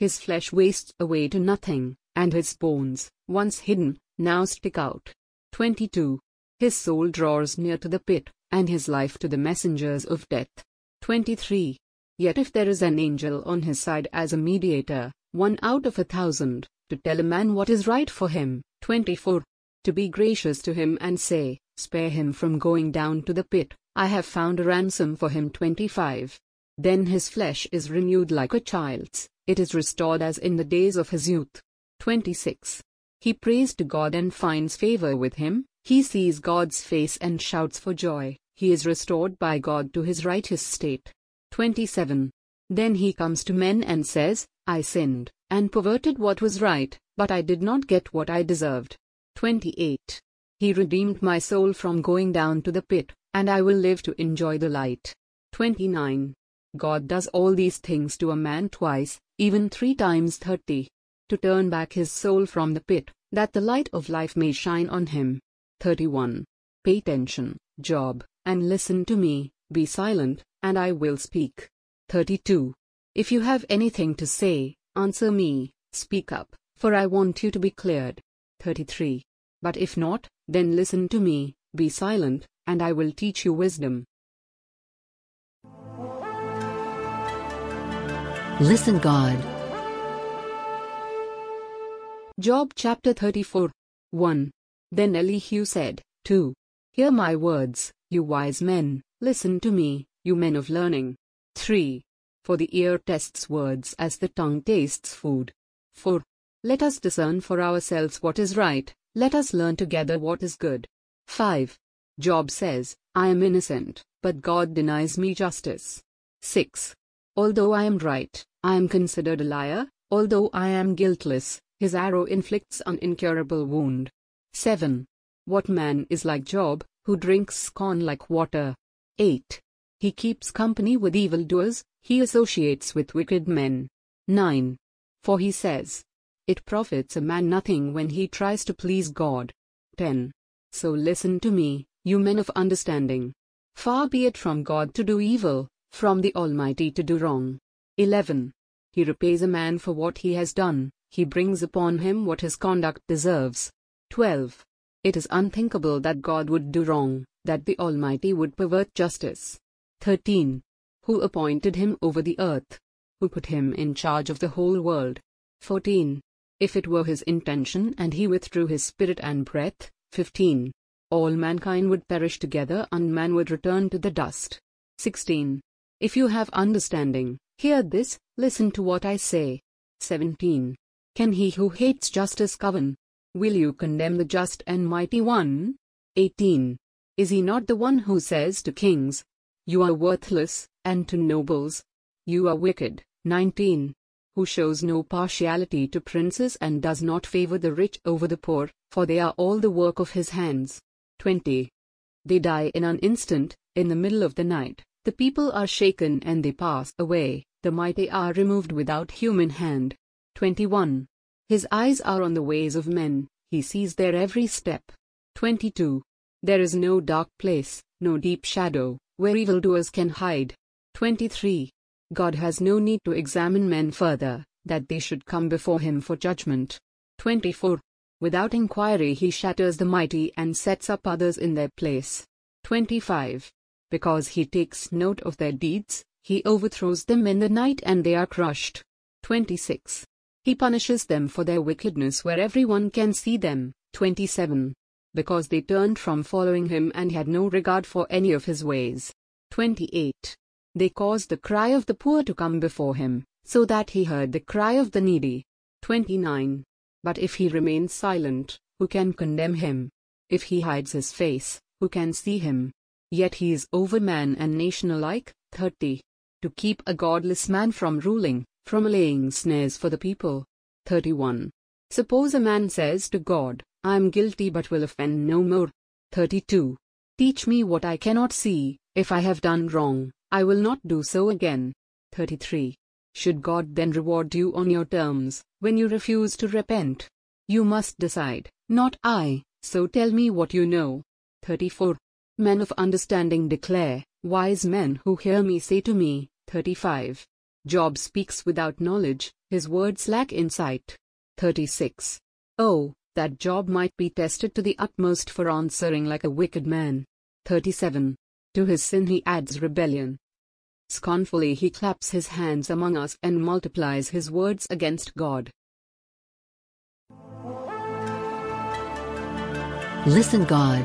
His flesh wastes away to nothing, and his bones, once hidden, now stick out. 22. His soul draws near to the pit, and his life to the messengers of death. 23. Yet if there is an angel on his side as a mediator, one out of a thousand, to tell a man what is right for him. 24. To be gracious to him and say, Spare him from going down to the pit, I have found a ransom for him. 25. Then his flesh is renewed like a child's, it is restored as in the days of his youth. 26. He prays to God and finds favor with him, he sees God's face and shouts for joy, he is restored by God to his righteous state. 27. Then he comes to men and says, I sinned, and perverted what was right, but I did not get what I deserved. 28. He redeemed my soul from going down to the pit, and I will live to enjoy the light. 29. God does all these things to a man twice, even three times thirty, to turn back his soul from the pit, that the light of life may shine on him. 31. Pay attention, Job, and listen to me, be silent, and I will speak. 32. If you have anything to say, answer me, speak up, for I want you to be cleared. 33. But if not, then listen to me, be silent, and I will teach you wisdom.
Listen God.
Job chapter 34. 1. Then Elihu said, 2. Hear my words, you wise men, listen to me, you men of learning. 3. For the ear tests words as the tongue tastes food. 4. Let us discern for ourselves what is right, let us learn together what is good. 5. Job says, I am innocent, but God denies me justice. 6. Although I am right, I am considered a liar, although I am guiltless, his arrow inflicts an incurable wound. 7. What man is like Job, who drinks scorn like water? 8. He keeps company with evildoers, he associates with wicked men. 9. For he says, It profits a man nothing when he tries to please God. 10. So listen to me, you men of understanding. Far be it from God to do evil, from the Almighty to do wrong. 11. He repays a man for what he has done, he brings upon him what his conduct deserves. 12. It is unthinkable that God would do wrong, that the Almighty would pervert justice. 13. Who appointed him over the earth? Who put him in charge of the whole world? 14. If it were his intention and he withdrew his spirit and breath, 15. All mankind would perish together and man would return to the dust. 16. If you have understanding, hear this, listen to what I say. 17. Can he who hates justice govern? Will you condemn the just and mighty one? 18. Is he not the one who says to kings, You are worthless, and to nobles, You are wicked? 19. Who shows no partiality to princes and does not favor the rich over the poor, for they are all the work of his hands. 20. They die in an instant, in the middle of the night. The people are shaken and they pass away, The mighty are removed without human hand. 21. His eyes are on the ways of men, he sees their every step. 22. There is no dark place, no deep shadow, where evildoers can hide. 23. God has no need to examine men further, that they should come before him for judgment. 24. Without inquiry he shatters the mighty and sets up others in their place. 25. Because he takes note of their deeds, he overthrows them in the night and they are crushed. 26. He punishes them for their wickedness where everyone can see them. 27. Because they turned from following him and had no regard for any of his ways. 28. They caused the cry of the poor to come before him, so that he heard the cry of the needy. 29. But if he remains silent, who can condemn him? If he hides his face, who can see him? Yet he is over man and nation alike. 30. To keep a godless man from ruling, from laying snares for the people. 31. Suppose a man says to God, I am guilty but will offend no more. 32. Teach me what I cannot see, if I have done wrong, I will not do so again. 33. Should God then reward you on your terms, when you refuse to repent? You must decide, not I, so tell me what you know. 34. Men of understanding declare, wise men who hear me say to me, 35. Job speaks without knowledge, his words lack insight. 36. Oh, that Job might be tested to the utmost for answering like a wicked man. 37. To his sin he adds rebellion. Scornfully he claps his hands among us and multiplies his words against God.
Listen God.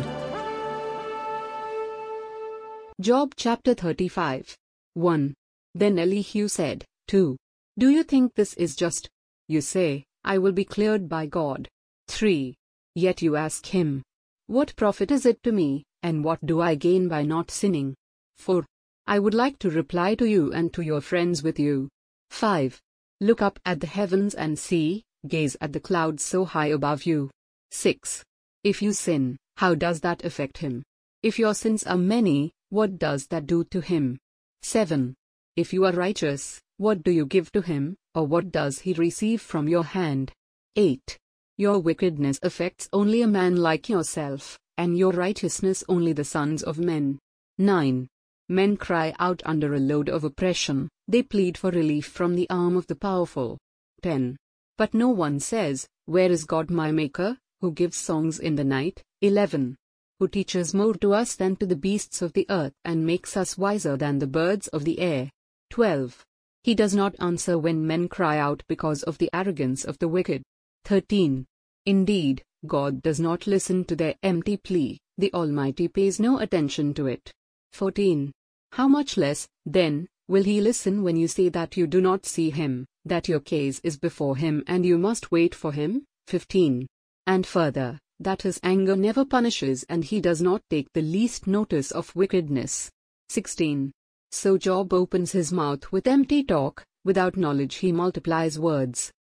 Job chapter 35. 1. Then Elihu said, 2. Do you think this is just? You say, I will be cleared by God. 3. Yet you ask him, What profit is it to me, and what do I gain by not sinning? 4. I would like to reply to you and to your friends with you. 5. Look up at the heavens and see, gaze at the clouds so high above you. 6. If you sin, how does that affect him? If your sins are many, what does that do to him? 7. If you are righteous, what do you give to him, or what does he receive from your hand? 8. Your wickedness affects only a man like yourself, and your righteousness only the sons of men. 9. Men cry out under a load of oppression, they plead for relief from the arm of the powerful. 10. But no one says, Where is God my Maker, who gives songs in the night? 11. Who teaches more to us than to the beasts of the earth and makes us wiser than the birds of the air? 12. He does not answer when men cry out because of the arrogance of the wicked. 13. Indeed, God does not listen to their empty plea, the Almighty pays no attention to it. 14. How much less, then, will he listen when you say that you do not see him, that your case is before him and you must wait for him? 15. And further, that his anger never punishes and he does not take the least notice of wickedness. 16. So Job opens his mouth with empty talk, without knowledge he multiplies words.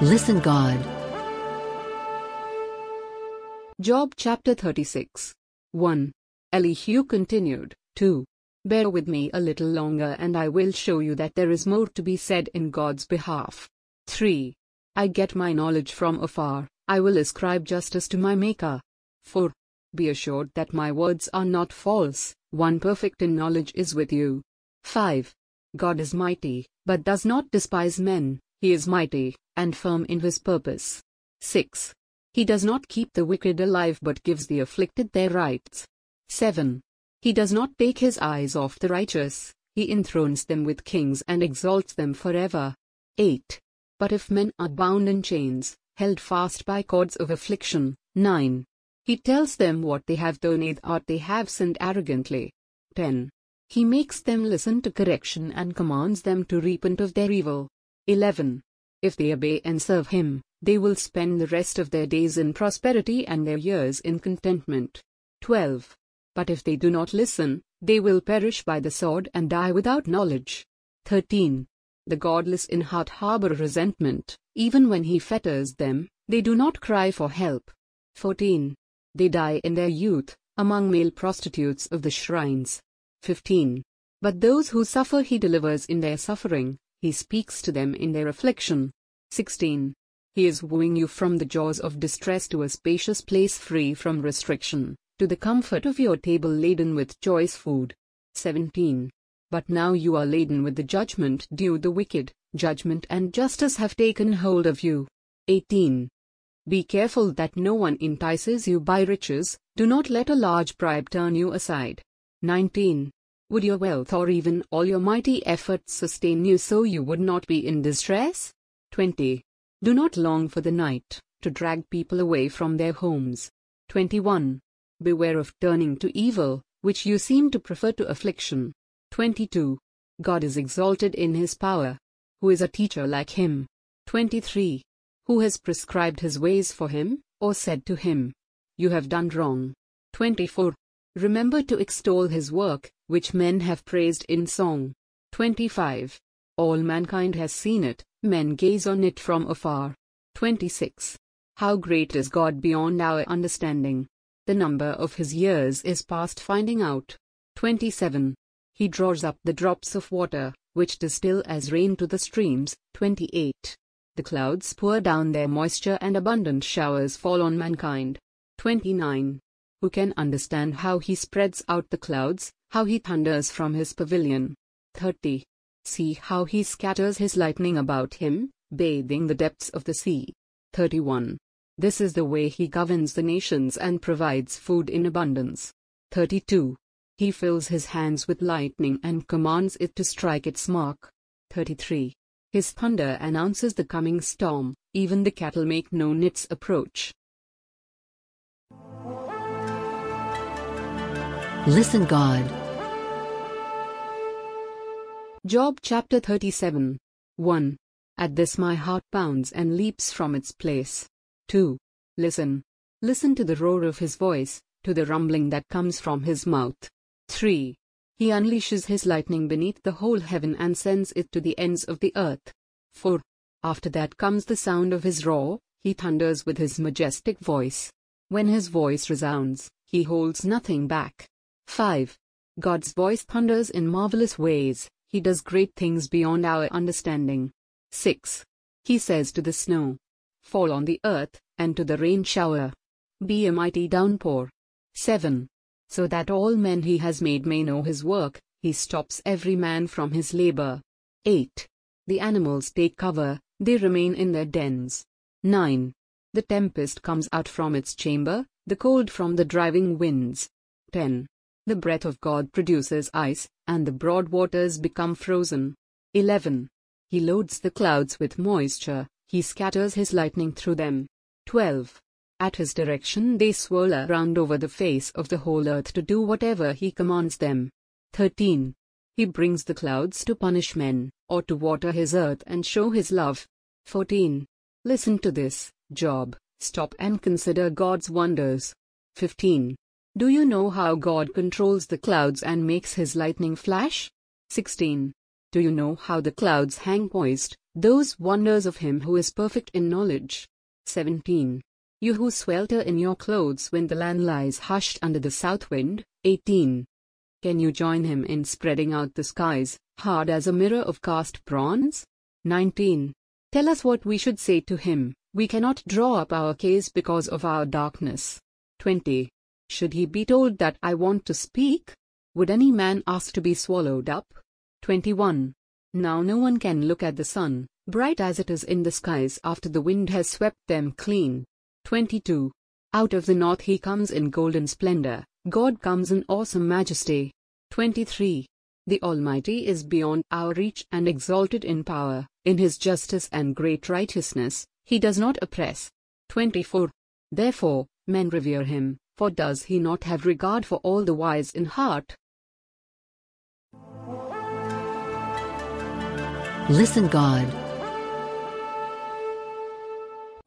Listen God.
Job chapter 36. 1. Elihu continued, 2. Bear with me a little longer and I will show you that there is more to be said in God's behalf. 3. I get my knowledge from afar, I will ascribe justice to my Maker. 4. Be assured that my words are not false, one perfect in knowledge is with you. 5. God is mighty, but does not despise men, he is mighty, and firm in his purpose. 6. He does not keep the wicked alive but gives the afflicted their rights. 7. He does not take his eyes off the righteous, he enthrones them with kings and exalts them forever. 8. But if men are bound in chains, held fast by cords of affliction, 9. He tells them what they have done or they have sinned arrogantly. 10. He makes them listen to correction and commands them to repent of their evil. 11. If they obey and serve him, they will spend the rest of their days in prosperity and their years in contentment. 12. But if they do not listen, they will perish by the sword and die without knowledge. 13. The godless in heart harbor resentment, even when he fetters them, they do not cry for help. 14. They die in their youth, among male prostitutes of the shrines. 15. But those who suffer he delivers in their suffering, he speaks to them in their affliction. 16. He is wooing you from the jaws of distress to a spacious place free from restriction, to the comfort of your table laden with choice food. 17. But now you are laden with the judgment due the wicked, judgment and justice have taken hold of you. 18. Be careful that no one entices you by riches, do not let a large bribe turn you aside. 19. Would your wealth or even all your mighty efforts sustain you so you would not be in distress? 20. Do not long for the night, to drag people away from their homes. 21. Beware of turning to evil, which you seem to prefer to affliction. 22. God is exalted in his power. Who is a teacher like him? 23. Who has prescribed his ways for him, or said to him, You have done wrong? 24. Remember to extol his work, which men have praised in song. 25. All mankind has seen it, men gaze on it from afar. 26. How great is God beyond our understanding! The number of his years is past finding out. 27. He draws up the drops of water, which distill as rain to the streams. 28. The clouds pour down their moisture and abundant showers fall on mankind. 29. Who can understand how he spreads out the clouds, how he thunders from his pavilion? 30. See how he scatters his lightning about him, bathing the depths of the sea. 31. This is the way he governs the nations and provides food in abundance. 32. He fills his hands with lightning and commands it to strike its mark. 33. His thunder announces the coming storm, even the cattle make known its approach.
Listen God.
Job chapter 37. 1. At this my heart pounds and leaps from its place. 2. Listen. Listen to the roar of his voice, to the rumbling that comes from his mouth. 3. He unleashes his lightning beneath the whole heaven and sends it to the ends of the earth. 4. After that comes the sound of his roar, he thunders with his majestic voice. When his voice resounds, he holds nothing back. 5. God's voice thunders in marvelous ways, he does great things beyond our understanding. 6. He says to the snow, Fall on the earth, and to the rain shower. Be a mighty downpour. 7. So that all men he has made may know his work, he stops every man from his labor. 8. The animals take cover, they remain in their dens. 9. The tempest comes out from its chamber, the cold from the driving winds. 10. The breath of God produces ice, and the broad waters become frozen. 11. He loads the clouds with moisture, he scatters his lightning through them. 12. At his direction they swirl around over the face of the whole earth to do whatever he commands them. 13. He brings the clouds to punish men, or to water his earth and show his love. 14. Listen to this, Job, stop and consider God's wonders. 15. Do you know how God controls the clouds and makes his lightning flash? 16. Do you know how the clouds hang poised, those wonders of him who is perfect in knowledge? 17. You who swelter in your clothes when the land lies hushed under the south wind? 18. Can you join him in spreading out the skies, hard as a mirror of cast bronze? 19. Tell us what we should say to him, we cannot draw up our case because of our darkness. 20. Should he be told that I want to speak? Would any man ask to be swallowed up? 21. Now no one can look at the sun, bright as it is in the skies after the wind has swept them clean. 22. Out of the north he comes in golden splendor, God comes in awesome majesty. 23. The Almighty is beyond our reach and exalted in power, in his justice and great righteousness, he does not oppress. 24. Therefore, men revere him, for does he not have regard for all the wise in heart?
Listen God.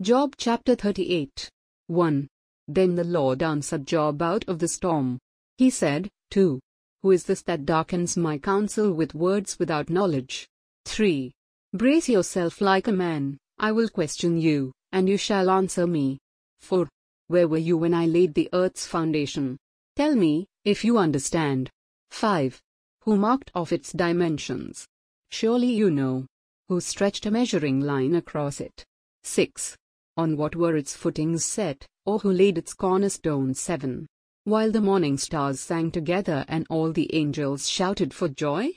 Job chapter 38. 1. Then the Lord answered Job out of the storm. He said, 2. Who is this that darkens my counsel with words without knowledge? 3. Brace yourself like a man, I will question you, and you shall answer me. 4. Where were you when I laid the earth's foundation? Tell me, if you understand. 5. Who marked off its dimensions? Surely you know. Who stretched a measuring line across it? 6. On what were its footings set, or who laid its cornerstones? 7. While the morning stars sang together and all the angels shouted for joy?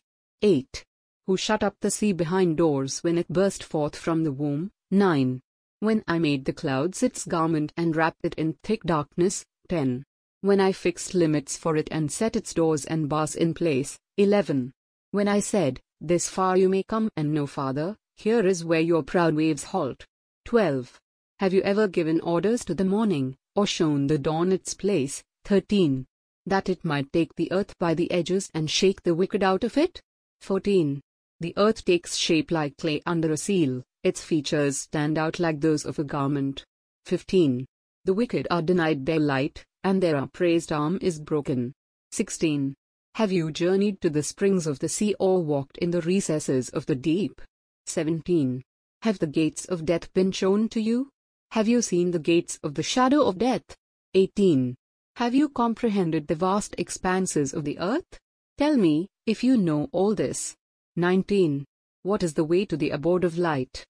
8. Who shut up the sea behind doors when it burst forth from the womb? 9. When I made the clouds its garment and wrapped it in thick darkness? 10. When I fixed limits for it and set its doors and bars in place? 11. When I said, This far you may come and no farther, here is where your proud waves halt. 12. Have you ever given orders to the morning, or shown the dawn its place? 13. That it might take the earth by the edges and shake the wicked out of it? 14. The earth takes shape like clay under a seal, its features stand out like those of a garment. 15. The wicked are denied their light, and their upraised arm is broken. 16. Have you journeyed to the springs of the sea or walked in the recesses of the deep? 17. Have the gates of death been shown to you? Have you seen the gates of the shadow of death? 18. Have you comprehended the vast expanses of the earth? Tell me, if you know all this. 19. What is the way to the abode of light?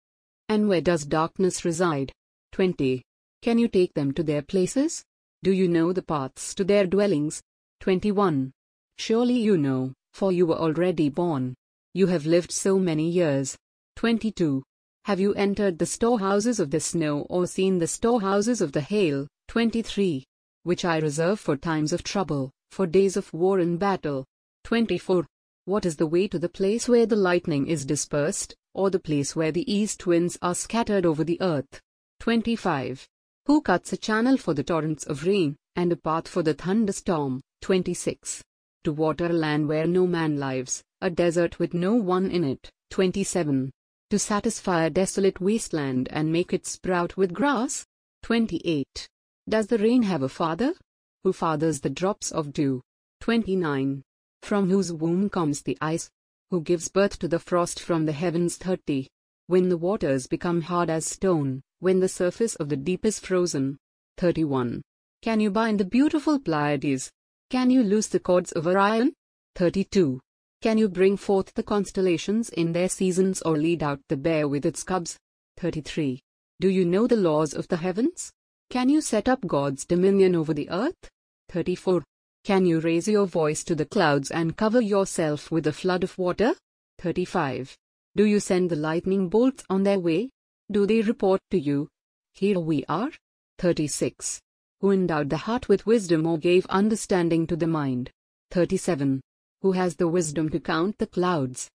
And where does darkness reside? 20. Can you take them to their places? Do you know the paths to their dwellings? 21. Surely you know, for you were already born. You have lived so many years. 22. Have you entered the storehouses of the snow or seen the storehouses of the hail? 23. Which I reserve for times of trouble, for days of war and battle. 24. What is the way to the place where the lightning is dispersed, or the place where the east winds are scattered over the earth? 25. Who cuts a channel for the torrents of rain, and a path for the thunderstorm? 26. To water a land where no man lives, a desert with no one in it. 27 to satisfy a desolate wasteland and make it sprout with grass? 28. Does the rain have a father? Who fathers the drops of dew? 29. From whose womb comes the ice? Who gives birth to the frost from the heavens? 30. When the waters become hard as stone, when the surface of the deep is frozen. 31. Can you bind the beautiful Pleiades? Can you loose the cords of Orion? 32. Can you bring forth the constellations in their seasons or lead out the bear with its cubs? 33. Do you know the laws of the heavens? Can you set up God's dominion over the earth? 34. Can you raise your voice to the clouds and cover yourself with a flood of water? 35. Do you send the lightning bolts on their way? Do they report to you? Here we are. 36. Who endowed the heart with wisdom or gave understanding to the mind? 37 who has the wisdom to count the clouds,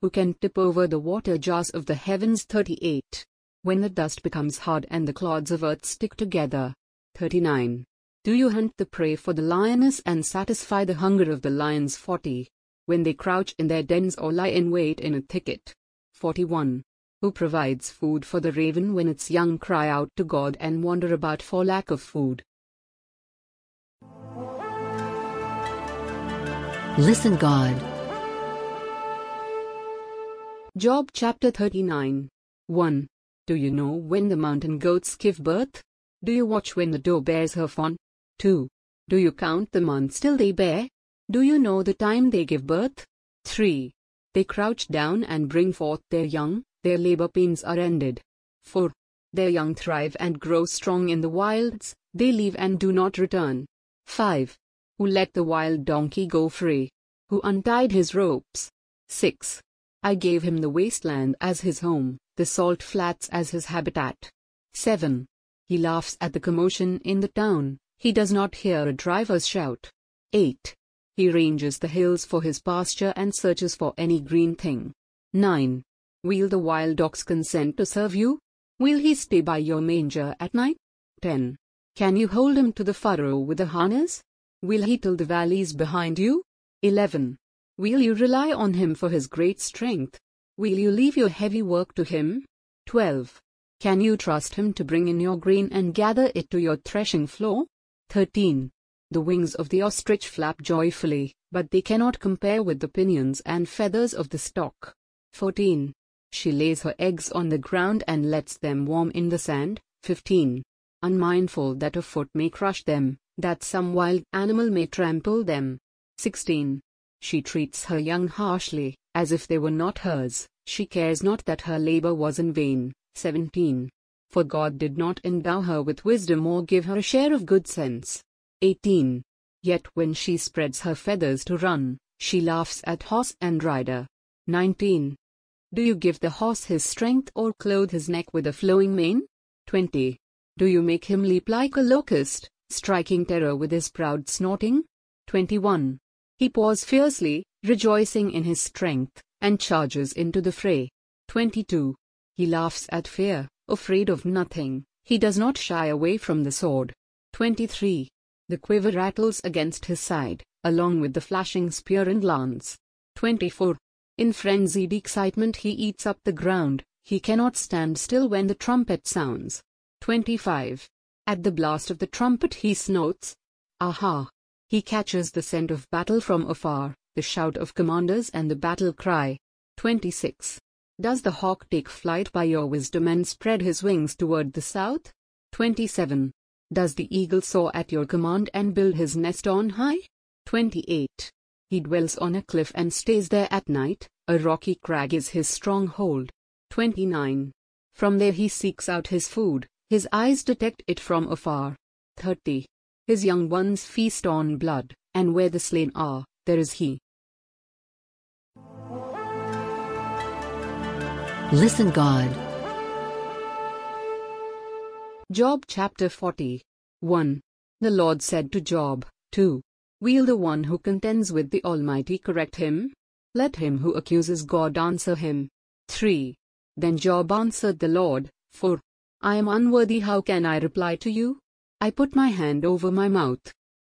who can tip over the water jars of the heavens 38. When the dust becomes hard and the clods of earth stick together. 39. Do you hunt the prey for the lioness and satisfy the hunger of the lions 40. When they crouch in their dens or lie in wait in a thicket. 41. Who provides food for the raven when its young cry out to God and wander about for lack of food.
Listen God.
Job chapter 39. 1. Do you know when the mountain goats give birth? Do you watch when the doe bears her fawn? 2. Do you count the months till they bear? Do you know the time they give birth? 3. They crouch down and bring forth their young, their labor pains are ended. 4. Their young thrive and grow strong in the wilds, they leave and do not return. 5 who let the wild donkey go free, who untied his ropes. 6. I gave him the wasteland as his home, the salt flats as his habitat. 7. He laughs at the commotion in the town, he does not hear a driver's shout. 8. He ranges the hills for his pasture and searches for any green thing. 9. Will the wild ox consent to serve you? Will he stay by your manger at night? 10. Can you hold him to the furrow with a harness? Will he till the valleys behind you? 11. Will you rely on him for his great strength? Will you leave your heavy work to him? 12. Can you trust him to bring in your grain and gather it to your threshing floor? 13. The wings of the ostrich flap joyfully, but they cannot compare with the pinions and feathers of the stork. 14. She lays her eggs on the ground and lets them warm in the sand. 15. Unmindful that a foot may crush them, that some wild animal may trample them. 16. She treats her young harshly, as if they were not hers. She cares not that her labor was in vain. 17. For God did not endow her with wisdom or give her a share of good sense. 18. Yet when she spreads her feathers to run, she laughs at horse and rider. 19. Do you give the horse his strength or clothe his neck with a flowing mane? 20. Do you make him leap like a locust, striking terror with his proud snorting? 21. He paws fiercely, rejoicing in his strength, and charges into the fray. 22. He laughs at fear, afraid of nothing, he does not shy away from the sword. 23. The quiver rattles against his side, along with the flashing spear and lance. 24. In frenzied excitement he eats up the ground, he cannot stand still when the trumpet sounds. 25. At the blast of the trumpet he snorts. Aha! He catches the scent of battle from afar, the shout of commanders and the battle cry. 26. Does the hawk take flight by your wisdom and spread his wings toward the south? 27. Does the eagle soar at your command and build his nest on high? 28. He dwells on a cliff and stays there at night, a rocky crag is his stronghold. 29. From there he seeks out his food, his eyes detect it from afar. 30. His young ones feast on blood, and where the slain are, there is he.
Listen God.
Job chapter 40. 1. The Lord said to Job, 2. Will the one who contends with the Almighty correct him? Let him who accuses God answer him. 3. Then Job answered the Lord, For I am unworthy, how can I reply to you? I put my hand over my mouth.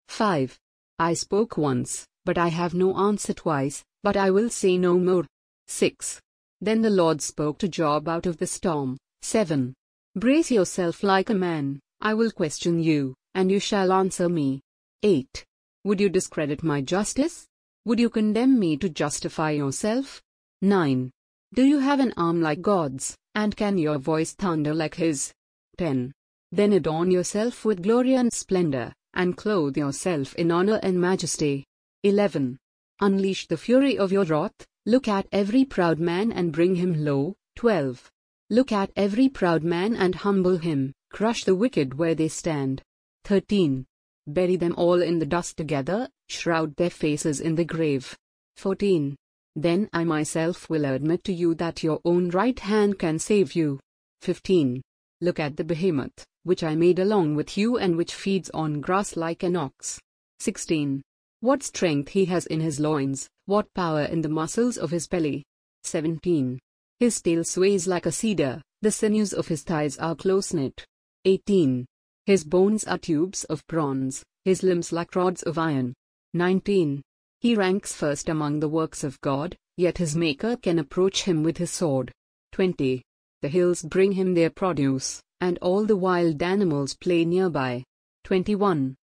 5. I spoke once, but I have no answer twice, but I will say no more. 6. Then the Lord spoke to Job out of the storm. 7. Brace yourself like a man, I will question you, and you shall answer me. 8. Would you discredit my justice? Would you condemn me to justify yourself? 9. Do you have an arm like God's, and can your voice thunder like His? 10. Then adorn yourself with glory and splendor, and clothe yourself in honor and majesty. 11. Unleash the fury of your wrath, look at every proud man and bring him low. 12. Look at every proud man and humble him, crush the wicked where they stand. 13 bury them all in the dust together, shroud their faces in the grave. 14. Then I myself will admit to you that your own right hand can save you. 15. Look at the behemoth, which I made along with you and which feeds on grass like an ox. 16. What strength he has in his loins, what power in the muscles of his belly. 17. His tail sways like a cedar, the sinews of his thighs are close knit. 18. His bones are tubes of bronze, his limbs like rods of iron. 19. He ranks first among the works of God, yet his Maker can approach him with his sword. 20. The hills bring him their produce, and all the wild animals play nearby. 21.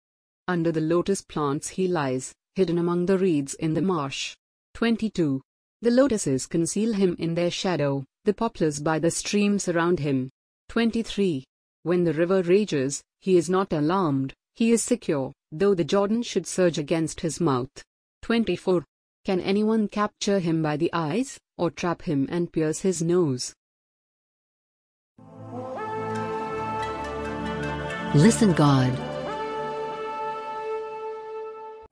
Under the lotus plants he lies, hidden among the reeds in the marsh. 22. The lotuses conceal him in their shadow, the poplars by the stream surround him. 23. When the river rages, he is not alarmed, he is secure, though the Jordan should surge against his mouth. 24. Can anyone capture him by the eyes, or trap him and pierce his nose?
Listen God.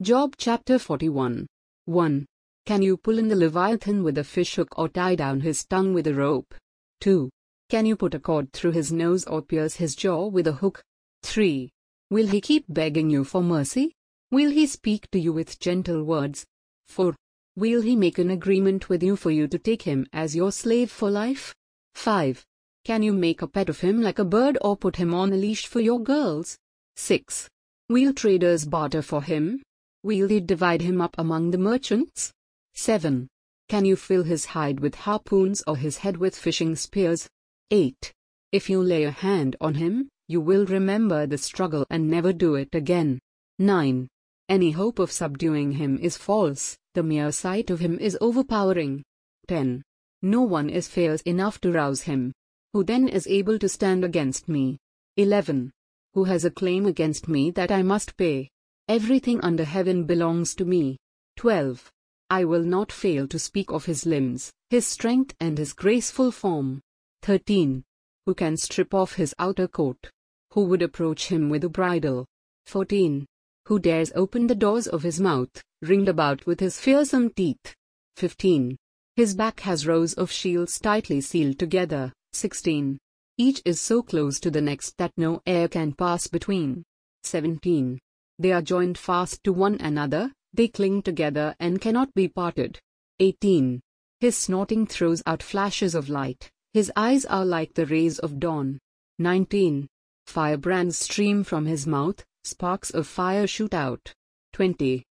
Job chapter 41. 1. Can you pull in the Leviathan with a fishhook or tie down his tongue with a rope? 2. Can you put a cord through his nose or pierce his jaw with a hook? 3. Will he keep begging you for mercy? Will he speak to you with gentle words? 4. Will he make an agreement with you for you to take him as your slave for life? 5. Can you make a pet of him like a bird or put him on a leash for your girls? 6. Will traders barter for him? Will they divide him up among the merchants? 7. Can you fill his hide with harpoons or his head with fishing spears? 8. If you lay a hand on him, you will remember the struggle and never do it again. 9. Any hope of subduing him is false, the mere sight of him is overpowering. 10. No one is fierce enough to rouse him. Who then is able to stand against me? 11. Who has a claim against me that I must pay? Everything under heaven belongs to me. 12. I will not fail to speak of his limbs, his strength and his graceful form. 13. Who can strip off his outer coat? Who would approach him with a bridle? 14. Who dares open the doors of his mouth, ringed about with his fearsome teeth? 15. His back has rows of shields tightly sealed together. 16. Each is so close to the next that no air can pass between. 17. They are joined fast to one another, they cling together and cannot be parted. 18. His snorting throws out flashes of light, his eyes are like the rays of dawn. 19. Firebrands stream from his mouth, sparks of fire shoot out. 20.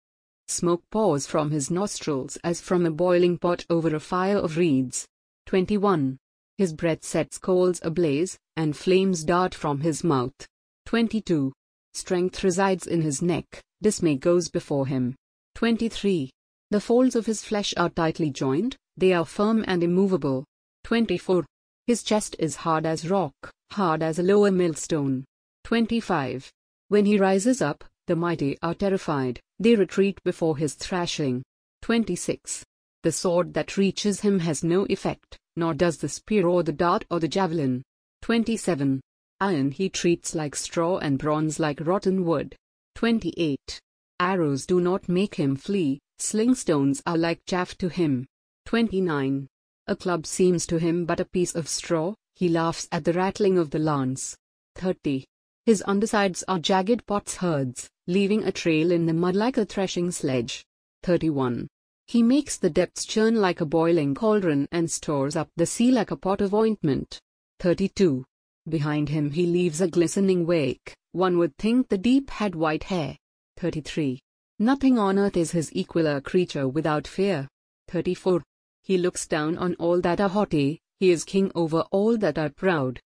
Smoke pours from his nostrils as from a boiling pot over a fire of reeds. 21. His breath sets coals ablaze, and flames dart from his mouth. 22. Strength resides in his neck, dismay goes before him. 23. The folds of his flesh are tightly joined, they are firm and immovable. 24. His chest is hard as rock, hard as a lower millstone. 25. When he rises up, the mighty are terrified, they retreat before his thrashing. 26. The sword that reaches him has no effect, nor does the spear or the dart or the javelin. 27. Iron he treats like straw and bronze like rotten wood. 28. Arrows do not make him flee, sling stones are like chaff to him. 29. A club seems to him but a piece of straw, he laughs at the rattling of the lance. 30. His undersides are jagged potsherds, leaving a trail in the mud like a threshing sledge. 31. He makes the depths churn like a boiling cauldron and stores up the sea like a pot of ointment. 32. Behind him he leaves a glistening wake, one would think the deep had white hair. 33. Nothing on earth is his equal a creature without fear. 34. He looks down on all that are haughty, he is king over all that are proud.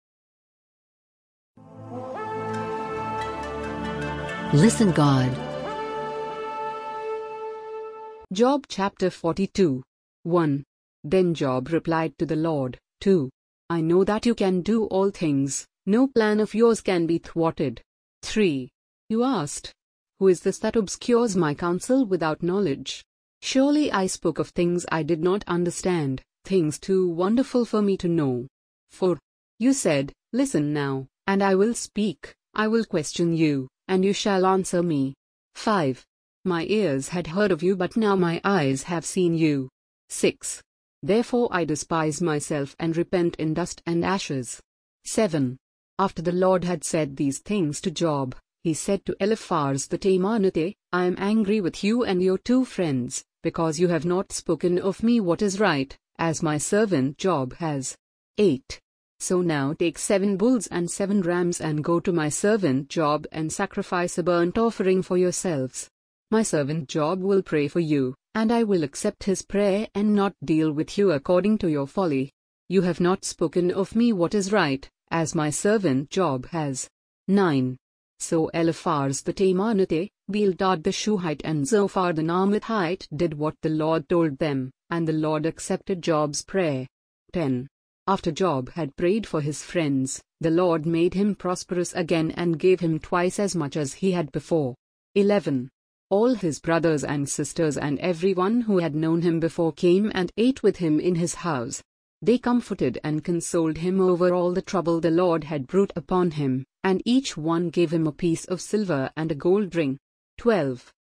Listen God.
Job chapter 42. 1. Then Job replied to the Lord, 2. I know that you can do all things, no plan of yours can be thwarted. 3. You asked, Who is this that obscures my counsel without knowledge? Surely I spoke of things I did not understand, things too wonderful for me to know. 4. You said, Listen now, and I will speak, I will question you, and you shall answer me. 5. My ears had heard of you, but now my eyes have seen you. 6. Therefore I despise myself and repent in dust and ashes. 7. After the Lord had said these things to Job, he said to Eliphaz the Temanite, I am angry with you and your two friends, because you have not spoken of me what is right, as my servant Job has. 8. So now take seven bulls and seven rams and go to my servant Job and sacrifice a burnt offering for yourselves. My servant Job will pray for you, and I will accept his prayer and not deal with you according to your folly. You have not spoken of me what is right, as my servant Job has. 9. So Eliphaz the Temanite, Bildad the Shuhite and Zophar the Naamathite did what the Lord told them, and the Lord accepted Job's prayer. 10. After Job had prayed for his friends, the Lord made him prosperous again and gave him twice as much as he had before. 11. All his brothers and sisters and everyone who had known him before came and ate with him in his house. They comforted and consoled him over all the trouble the Lord had brought upon him, and each one gave him a piece of silver and a gold ring. 12.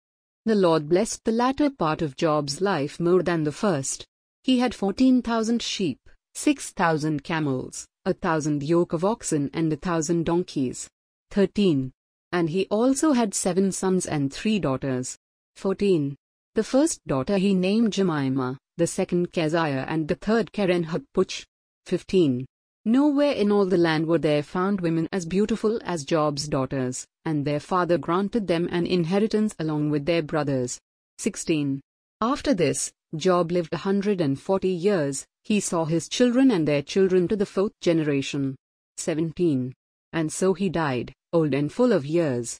The Lord blessed the latter part of Job's life more than the first. He had 14,000 sheep, 6,000 camels, a thousand yoke of oxen and a thousand donkeys. 13. And he also had seven sons and three daughters. 14. The first daughter he named Jemima, the second Keziah and the third Keren-happuch. 15. Nowhere in all the land were there found women as beautiful as Job's daughters, and their father granted them an inheritance along with their brothers. 16. After this, Job lived a hundred and forty years, he saw his children and their children to the fourth generation. 17. And so he died, old and full of years.